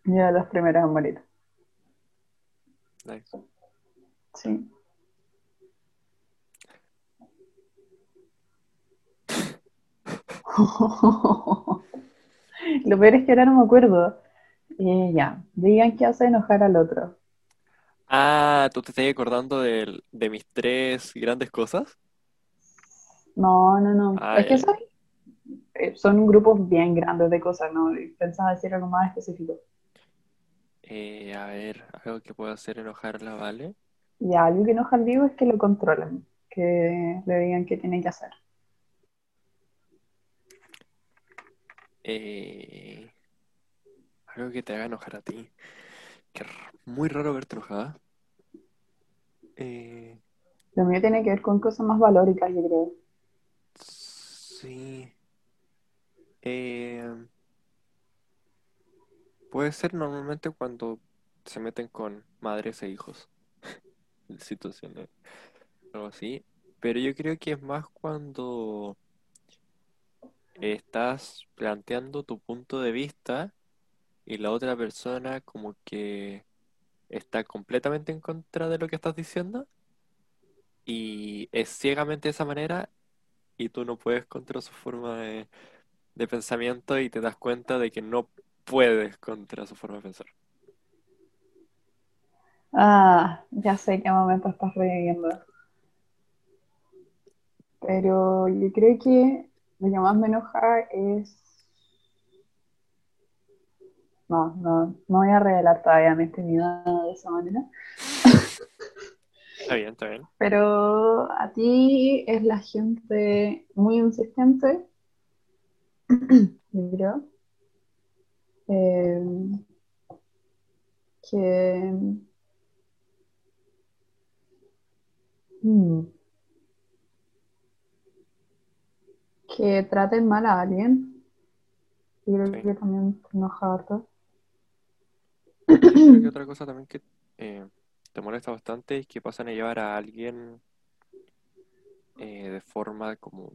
Yo de los primeros en morir. Nice. Sí. Lo peor es que ahora no me acuerdo. Eh, ya, digan qué hace enojar al otro. Ah, ¿tú te estás acordando de mis tres grandes cosas? No, no, no. Ah, Es que son, eh, son grupos bien grandes de cosas, ¿no? Pensaba decir algo más específico. Eh, a ver, algo que pueda hacer enojar a la Vale. Ya, algo que enoja al Diego es que lo controlen, que le digan qué tiene que hacer. Eh, algo que te haga enojar a ti. Qué r- muy raro verte enojada. Eh, Lo mío tiene que ver con cosas más valóricas, yo creo. sí. Eh, puede ser normalmente cuando se meten con madres e hijos. Situaciones, algo así. Pero yo creo que es más cuando estás planteando tu punto de vista y la otra persona como que está completamente en contra de lo que estás diciendo y es ciegamente de esa manera y tú no puedes contra su forma de, pensamiento y te das cuenta de que no puedes contra su forma de pensar. Ah, ya sé qué momento estás reviviendo. Pero yo creo que lo que más me enoja es... No, no, no voy a revelar todavía mi intimidad de esa manera. Está bien, está bien. Pero a ti es la gente muy insistente, yo creo. Eh, que... mm, que traten mal a alguien. Yo creo Sí. que también te enoja harto. Creo que otra cosa también que eh, te molesta bastante es que pasan a llevar a alguien eh, de forma como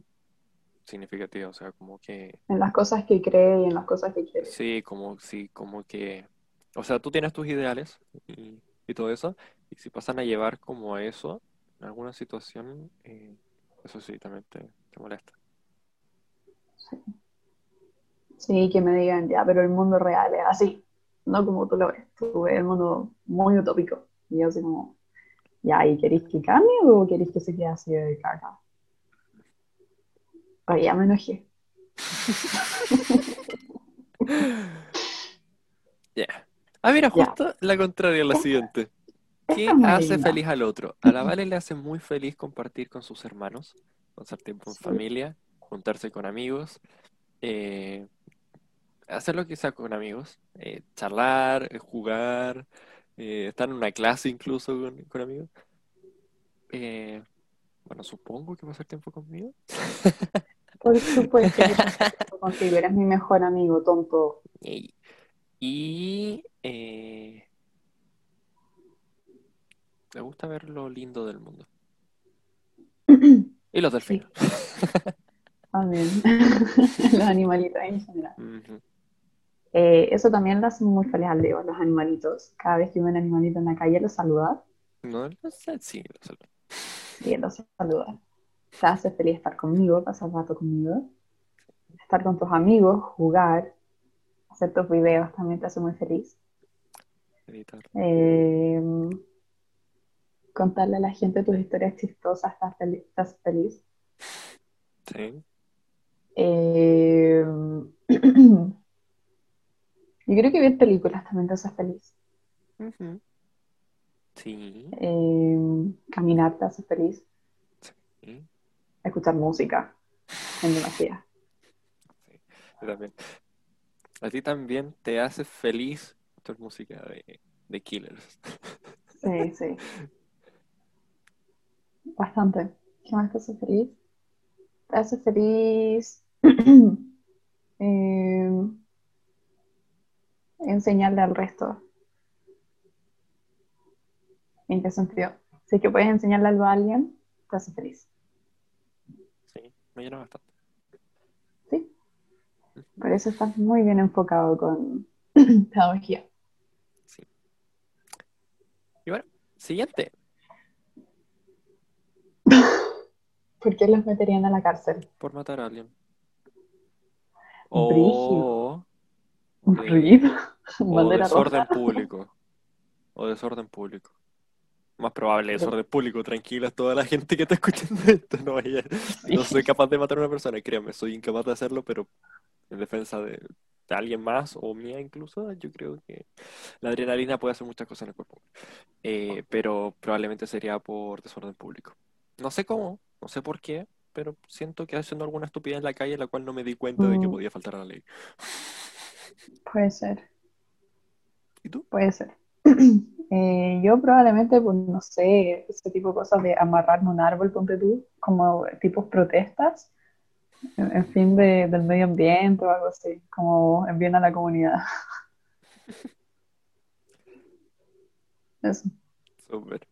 significativa, o sea, como que En las cosas que cree y en las cosas que quiere. Sí, como, sí, como que, o sea, tú tienes tus ideales y, y todo eso, y si pasan a llevar como eso en alguna situación, eh, eso sí, también te, te molesta. Sí, que me digan, ya, pero el mundo real es así, no como tú lo ves. Tú ves el mundo muy utópico. Y yo así como, ya, ¿y queréis que cambie o queréis que se quede así de caca? Oye, ya me enojé. Ya. Ah, mira, justo la contraria, la siguiente. ¿Qué hace linda. feliz al otro? A la Vale le hace muy feliz compartir con sus hermanos, pasar tiempo en Sí. familia, juntarse con amigos, eh, hacer lo que sea con amigos, eh, charlar, eh, jugar, eh, estar en una clase incluso con, con amigos. Bueno, supongo que pasar tiempo conmigo. Por supuesto que tiempo contigo, eres mi mejor amigo, tonto. Y, y, eh, me gusta ver lo lindo del mundo. Y los Sí, delfines. también. Los animalitos en general. Eh, eso también lo hace muy feliz al Leo, los animalitos. Cada vez que ve un animalito en la calle, lo saluda No, sí, lo sé. y él lo saluda. Te hace feliz estar conmigo, pasar rato conmigo, estar con tus amigos, jugar, hacer tus videos también te hace muy feliz. Eh, contarle a la gente tus historias chistosas, estás feliz, estás feliz. Sí. Eh, yo creo que ver películas también te hace feliz. Ujú. Sí. Eh, caminar te hace feliz. Sí. Escuchar música en demasía. Sí. Yo también. A ti también te hace feliz escuchar música de, de Killers. Sí, sí. Bastante. ¿Qué más te hace feliz? Te hace feliz Eh, enseñarle al resto. ¿En qué sentido? Si es que puedes enseñarle algo a alguien, te hace feliz. Sí, me llena bastante. Sí. Por eso estás muy bien enfocado con pedagogía. Sí. Y bueno, siguiente. ¿Por qué los meterían a la cárcel? Por matar a alguien. O, Ruido. o desorden público. O desorden público. Más probable, desorden público. Tranquila, toda la gente que está escuchando esto. No, soy capaz de matar a una persona, créanme, soy incapaz de hacerlo, pero en defensa de, de alguien más o mía incluso, yo creo que la adrenalina puede hacer muchas cosas en el cuerpo. Eh, pero probablemente sería por desorden público. No sé cómo, no sé por qué, pero siento que haciendo alguna estupidez en la calle la cual no me di cuenta de que Mm. podía faltar a la ley. Puede ser, ¿Y tú? puede ser. Eh, yo probablemente, pues no sé, ese tipo de cosas de amarrarme un árbol, ponte tú, como tipos protestas, en, en fin de, del medio ambiente o algo así, como en bien a la comunidad. Eso. Súper.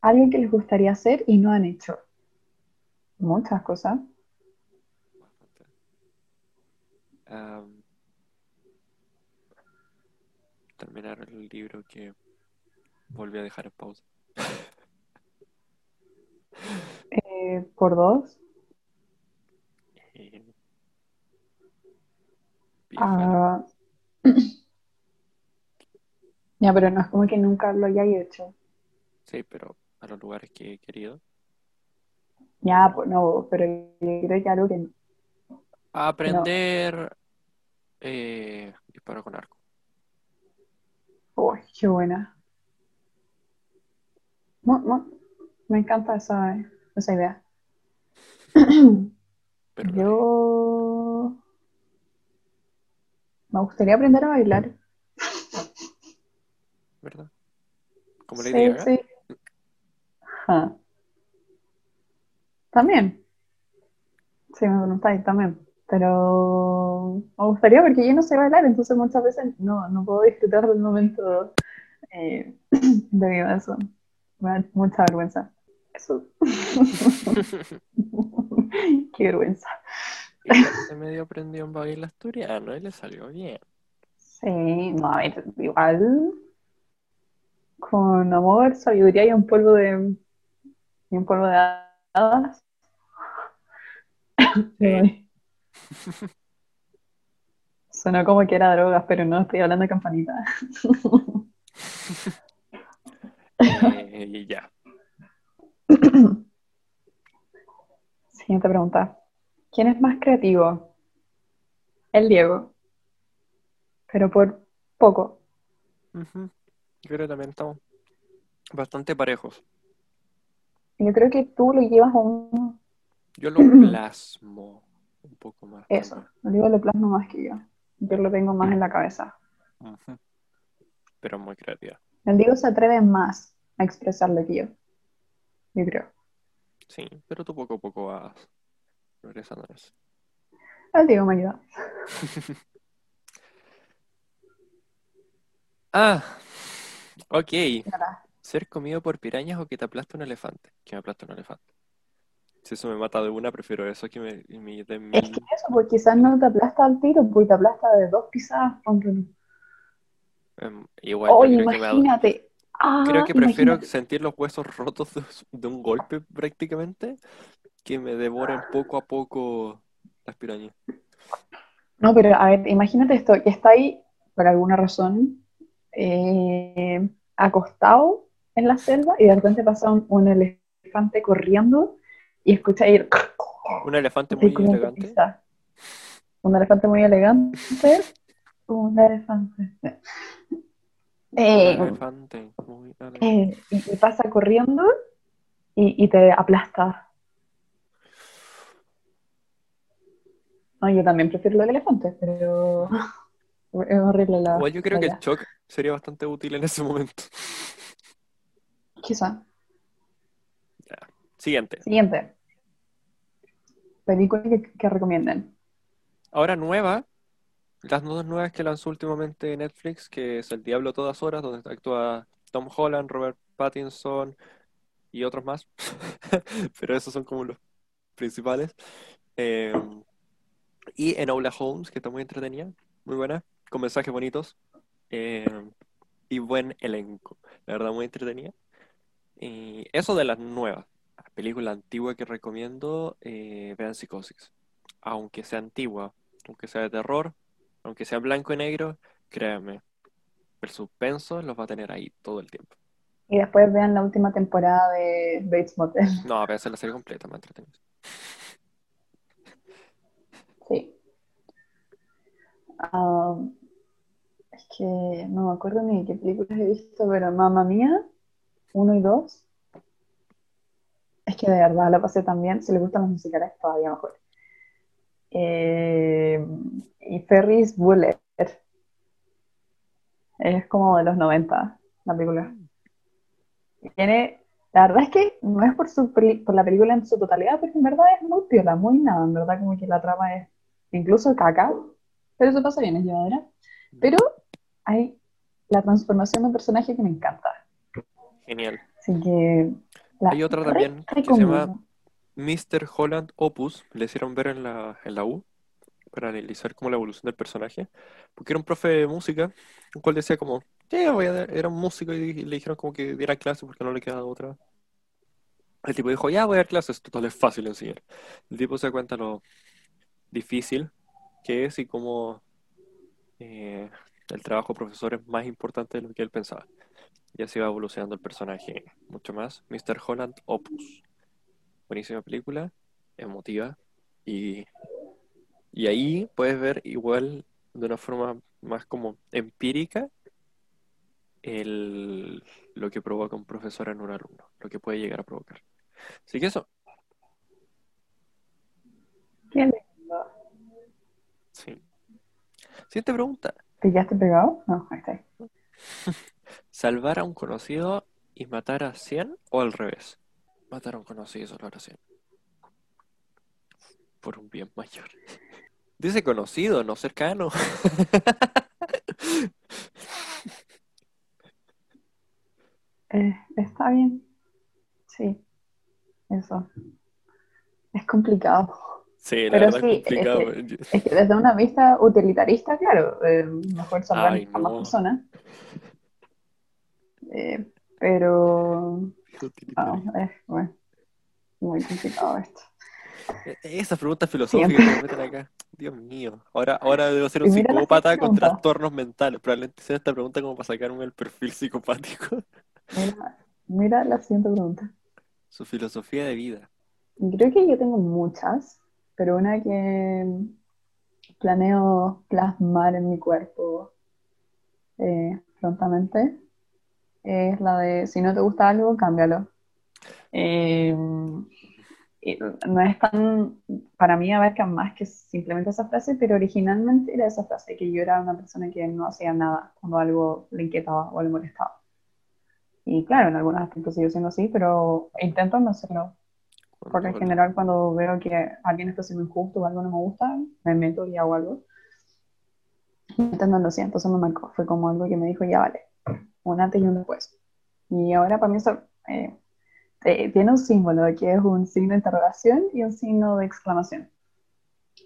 Algo que les gustaría hacer y no han hecho. Muchas cosas. Terminar el libro que volví a dejar en pausa. Eh, por dos. Eh. Ah, ya, pero no es como que nunca lo hayáis hecho. Sí, pero a los lugares que he querido. Ya, pues no, pero yo creo que algo que Aprender eh, disparo con arco. Uy, qué buena. Me encanta esa, esa idea. Pero Yo me gustaría aprender a bailar. ¿verdad? Como Sí, Lady Gaga. sí. Ajá. También. Sí, me preguntáis también. Pero me gustaría porque yo no sé bailar, entonces muchas veces no, no puedo disfrutar del momento eh, debido a eso. Me da mucha vergüenza. Eso. Qué vergüenza. Igual se medio aprendió en baile asturiano y le salió bien. Sí, no, a ver, igual con amor, sabiduría y un polvo de y un polvo de hadas. Eh. Sonó como que era drogas, pero no estoy hablando de campanita. Eh, y ya. Siguiente pregunta. ¿Quién es más creativo? El Diego. Pero por poco. Ujú. Yo creo que también estamos bastante parejos. Yo creo que tú lo llevas a un... Yo lo plasmo un poco más. Eso. Diego lo plasma más que yo. Yo lo tengo más en la cabeza. Pero muy creativa. El Diego se atreve más a expresarlo que yo. Yo creo. Sí, pero tú poco a poco vas progresando en eso. El Diego me ayuda. Ah, ok. Nada. ¿Ser comido por pirañas o que te aplaste un elefante? Que me aplaste un elefante. Si eso me mata de una, prefiero eso que me, me den Es que eso, pues quizás no te aplasta al tiro, pues te aplasta de dos pisadas. em, igual, Oye, creo que me imagínate. Ah, Creo que prefiero imagínate. sentir los huesos rotos de, de un golpe prácticamente que me devoren poco a poco las pirañas. No, pero a ver, imagínate esto, que está ahí por alguna razón eh, acostado en la selva y de repente pasa un, un elefante corriendo y escucha ir Un elefante muy elegante. Un elefante muy elegante. Un elefante. Un Eh, elefante muy elegante. eh, y, y pasa corriendo y, y te aplasta. No, yo también prefiero del elefante, pero es horrible la. Igual yo creo la que el shock sería bastante útil en ese momento. Quizá. Siguiente. Siguiente. Película que, que recomienden. Ahora nueva, las dos nuevas que lanzó últimamente Netflix, que es El Diablo a todas horas, donde actúa Tom Holland, Robert Pattinson y otros más. Pero esos son como los principales. Eh, y Enola Holmes, que está muy entretenida, muy buena, con mensajes bonitos. Eh, y buen elenco. La verdad, muy entretenida. Y eso de las nuevas. La película antigua que recomiendo, eh, vean Psicosis. Aunque sea antigua, aunque sea de terror, aunque sea blanco y negro, créanme, el suspenso los va a tener ahí todo el tiempo. Y después vean la última temporada de Bates Motel. No, a hacer la serie completa, más entretenida. Sí. Um, es que no me acuerdo ni qué películas he visto, pero Mamma Mía, uno y dos. Es que de verdad la pasé también. Si les gustan los musicales, todavía mejor. Eh, y Ferris Bullet. Es como de los 90, la película. Tiene, la verdad es que no es por, su, por la película en su totalidad, porque en verdad es muy piola, muy nada, en verdad como que la trama es incluso caca, pero eso pasa bien, es llevadera. Pero hay la transformación de un personaje que me encanta. Genial. Así que... hay otra también que se llama Mr. Holland Opus, le hicieron ver en la, en la U, para analizar como la evolución del personaje, porque era un profe de música, el cual decía como, yeah, voy a era un músico y le dijeron como que diera clase porque no le quedaba otra. El tipo dijo, ya voy a dar clases, total es fácil enseñar. El tipo se cuenta lo difícil que es y cómo eh, el trabajo profesor es más importante de lo que él pensaba. Y así va evolucionando el personaje mucho más. Mr. Holland Opus. Buenísima película, emotiva y y ahí puedes ver igual de una forma más como empírica el, lo que provoca un profesor en un alumno, lo que puede llegar a provocar. Así que eso. Qué lindo. Sí. Siguiente pregunta. ¿Te quedaste pegado? No, ahí está. ¿Salvar a un conocido y matar a 100 o al revés? Matar a un conocido y salvar a 100. Por un bien mayor. Dice conocido, no cercano. Eh, está bien. Sí, eso. Es complicado. Sí, la Pero verdad sí, es complicado. Es que desde una vista utilitarista, claro, eh, mejor salvar Ay, a más personas. Eh, pero ah, es bueno, muy complicado esto. E- Esa pregunta filosófica que me meten acá. Dios mío. Ahora, ahora debo ser un psicópata con trastornos mentales. Probablemente sea esta pregunta como para sacarme el perfil psicopático. Mira, mira la siguiente pregunta. Su filosofía de vida. Creo que yo tengo muchas, pero una que planeo plasmar en mi cuerpo eh, prontamente es la de si no te gusta algo, cámbialo. Eh, no es tan, para mí abarca más que simplemente esa frase, pero originalmente era esa frase, que yo era una persona que no hacía nada cuando algo le inquietaba o le molestaba. Y claro, en algunos aspectos sigo siendo así, pero intento no hacerlo. Porque en general cuando veo que alguien está siendo injusto o algo no me gusta, me meto y hago algo. Intentando así, entonces me marcó. Fue como algo que me dijo, ya vale, un antes y un después. Y ahora para mí eso eh, tiene un símbolo que es un signo de interrogación y un signo de exclamación.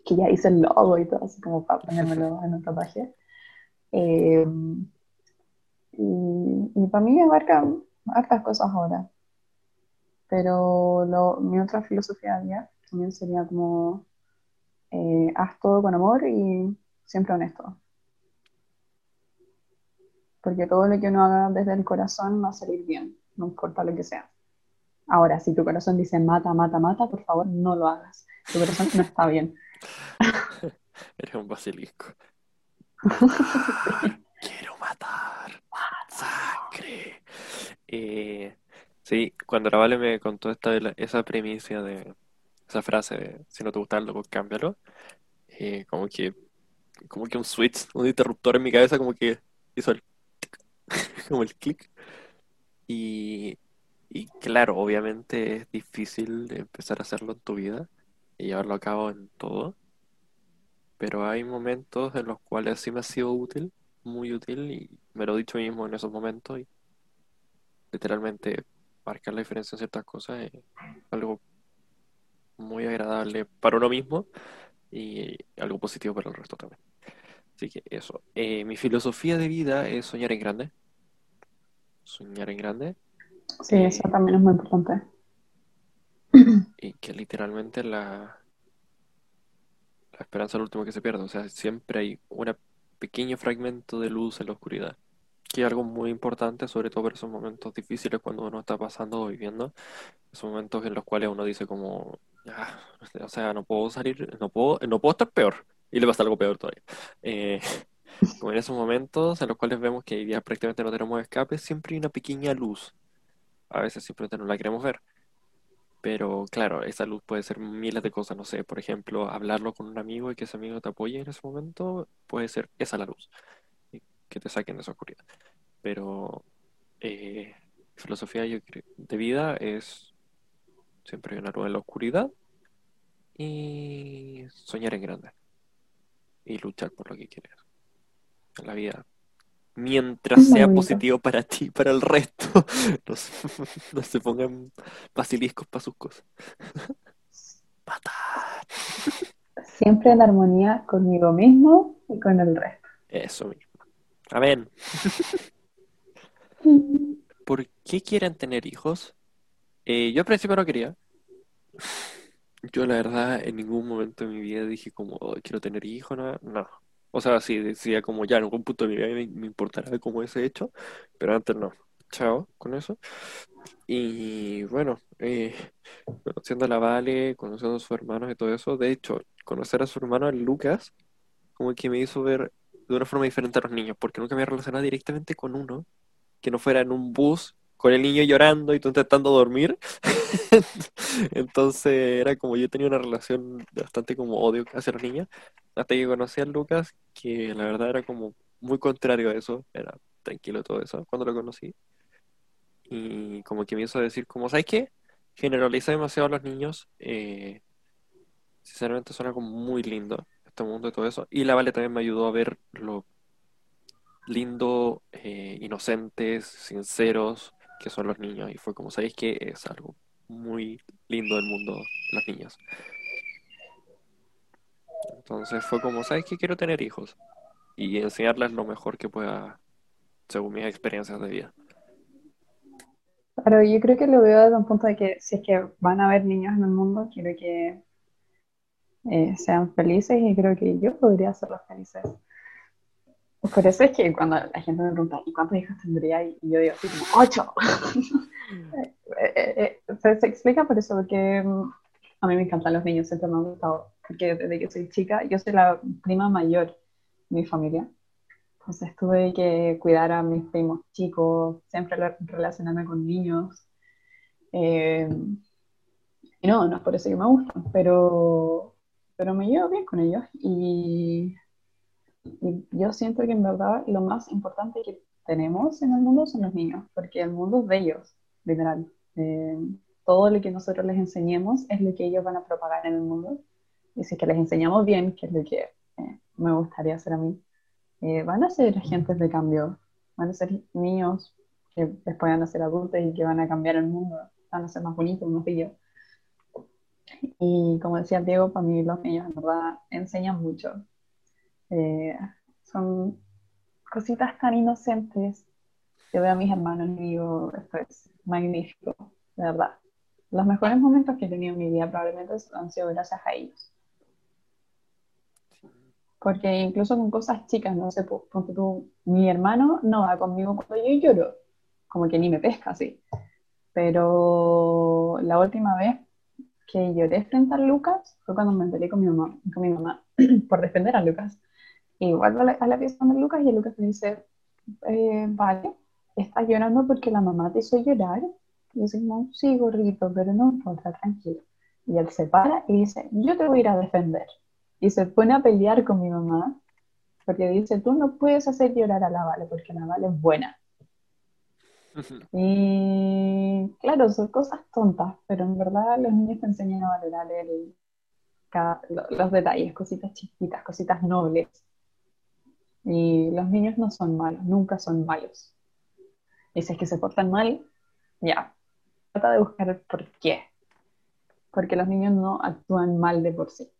Que ya hice el logo y todo, así como para ponérmelo en un tatuaje. Eh, y, y para mí abarca hartas cosas ahora. Pero lo- mi otra filosofía de también sería como eh, haz todo con amor y siempre honesto. Porque todo lo que uno haga desde el corazón va a salir bien, no importa lo que sea. Ahora, si tu corazón dice mata, mata, mata, por favor no lo hagas. Tu corazón no está bien. Eres un basilisco. Quiero matar. Sangre. Eh, sí, cuando la Vale me contó esta, esa premisa de esa frase de si no te gusta algo, pues cámbialo. eh, como que como que un switch, un interruptor en mi cabeza como que hizo el como el clic. Y, y claro, obviamente es difícil empezar a hacerlo en tu vida y llevarlo a cabo en todo pero hay momentos en los cuales sí me ha sido útil, muy útil, y me lo he dicho mismo en esos momentos, y literalmente marcar la diferencia en ciertas cosas es algo muy agradable para uno mismo y algo positivo para el resto también. Así que eso. Eh, mi filosofía de vida es soñar en grande. Soñar en grande. Sí, eso también es muy importante. Y que literalmente la, la esperanza es lo último que se pierde. O sea, siempre hay un pequeño fragmento de luz en la oscuridad. Que es algo muy importante, sobre todo por esos momentos difíciles cuando uno está pasando o viviendo. Esos momentos en los cuales uno dice como, ah, o sea, no puedo salir, no puedo, no puedo estar peor. Y le pasa algo peor todavía. Eh, como en esos momentos en los cuales vemos que ya prácticamente no tenemos escape, siempre hay una pequeña luz. A veces simplemente no la queremos ver. Pero claro, esa luz puede ser miles de cosas, no sé, por ejemplo, hablarlo con un amigo y que ese amigo te apoye en ese momento, puede ser esa la luz, que te saquen de esa oscuridad. Pero eh, filosofía de vida es siempre hay una luz en la oscuridad y soñar en grande y luchar por lo que quieres la vida. Mientras sea positivo para ti y para el resto. No se, pongan basiliscos para sus cosas. Siempre en armonía conmigo mismo y con el resto. Eso mismo. Amén. ¿Por qué quieren tener hijos? Eh, yo al principio no quería. Yo la verdad en ningún momento de mi vida dije como quiero tener hijos, no, no. O sea, sí, decía como ya en algún punto de mi vida me, me importará cómo ese hecho, pero antes no. Chao con eso. Y bueno, eh, conociendo a la Vale, conociendo a sus hermanos y todo eso, de hecho, conocer a su hermano, Lucas, como que me hizo ver de una forma diferente a los niños, porque nunca me relacionado directamente con uno que no fuera en un bus con el niño llorando y tú intentando dormir. Entonces era como yo tenía una relación bastante como odio hacia los niños, hasta que conocí a Lucas, que la verdad era como muy contrario a eso, era tranquilo todo eso cuando lo conocí. Y como que me hizo decir como, ¿sabes qué? Generaliza demasiado a los niños. Eh, sinceramente suena como muy lindo este mundo y todo eso. Y la Vale también me ayudó a ver lo lindo, eh, inocentes, sinceros, que son los niños. Y fue como, ¿sabéis que es algo muy lindo del mundo, los niños? Entonces fue como, ¿sabes que quiero tener hijos? Y enseñarles lo mejor que pueda, según mis experiencias de vida. Claro, yo creo que lo veo desde un punto de que si es que van a haber niños en el mundo, quiero que eh, sean felices y creo que yo podría hacerlos felices. Por eso es que cuando la gente me pregunta, ¿y cuántos hijos tendría? Y yo digo, como ocho. Eh, eh, eh, se, explica por eso, porque mm, a mí me encantan los niños, siempre me han gustado, porque desde que soy chica, yo soy la prima mayor de mi familia. Entonces tuve que cuidar a mis primos chicos, siempre relacionarme con niños. y no, no es por eso que me gustan, pero, pero me llevo bien con ellos. Y y yo siento que en verdad lo más importante que tenemos en el mundo son los niños, porque el mundo es de ellos, literal. Eh, todo lo que nosotros les enseñemos es lo que ellos van a propagar en el mundo. Y si es que les enseñamos bien, que es lo que eh, me gustaría hacer a mí, eh, van a ser agentes de cambio, van a ser niños que después van a ser adultos y que van a cambiar el mundo, van a ser más bonitos, más bellos. Y como decía Diego, para mí los niños en verdad enseñan mucho. Eh, son cositas tan inocentes. Yo veo a mis hermanos y digo, esto es magnífico, de verdad. Los mejores momentos que he tenido en mi vida probablemente han sido gracias a ellos. Porque incluso con cosas chicas, no sé, ponte tú, mi hermano no va conmigo cuando yo lloro, como que ni me pesca así. Pero la última vez que lloré frente a Lucas fue cuando me enteré con mi mamá, con mi mamá por defender a Lucas. Y vuelvo a la, a la pieza de Lucas y Lucas me dice, eh, vale, estás llorando porque la mamá te hizo llorar. Y dice, no, sí, gorrito, pero no importa, tranquilo. Y él se para y dice, yo te voy a ir a defender. Y se pone a pelear con mi mamá porque dice, tú no puedes hacer llorar a la Vale porque la Vale es buena. y claro, son cosas tontas, pero en verdad los niños te enseñan a valorar el, los detalles, cositas chiquitas, cositas nobles. Y los niños no son malos, nunca son malos. Y si es que se portan mal, ya, trata de buscar el por qué. Porque los niños no actúan mal de por sí.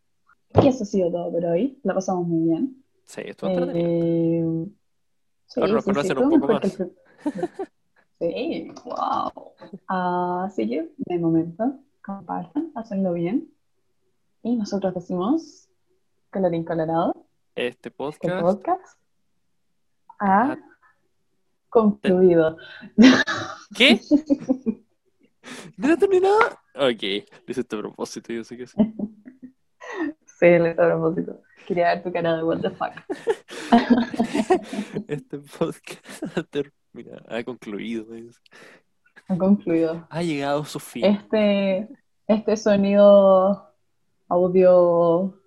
Y eso ha sido todo por hoy. La pasamos muy bien. Sí, esto eh, sí, Ahora nos conocen un poco más. Sí, wow. Así que, de momento, compartan, hacenlo bien. Y nosotros decimos, colorín colorado, Este este podcast. podcast ha Ah. concluido. ¿Qué? ¿No ha terminado? Ok, lo hice a propósito, yo sé que sí. Sí, le a propósito. Quería ver tu cara de what the fuck. Este podcast ha terminado, ha concluido. Ha concluido. Ha llegado su fin. Este, este sonido audio.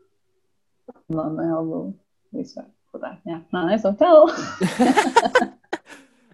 No, no es audio visual. Puta,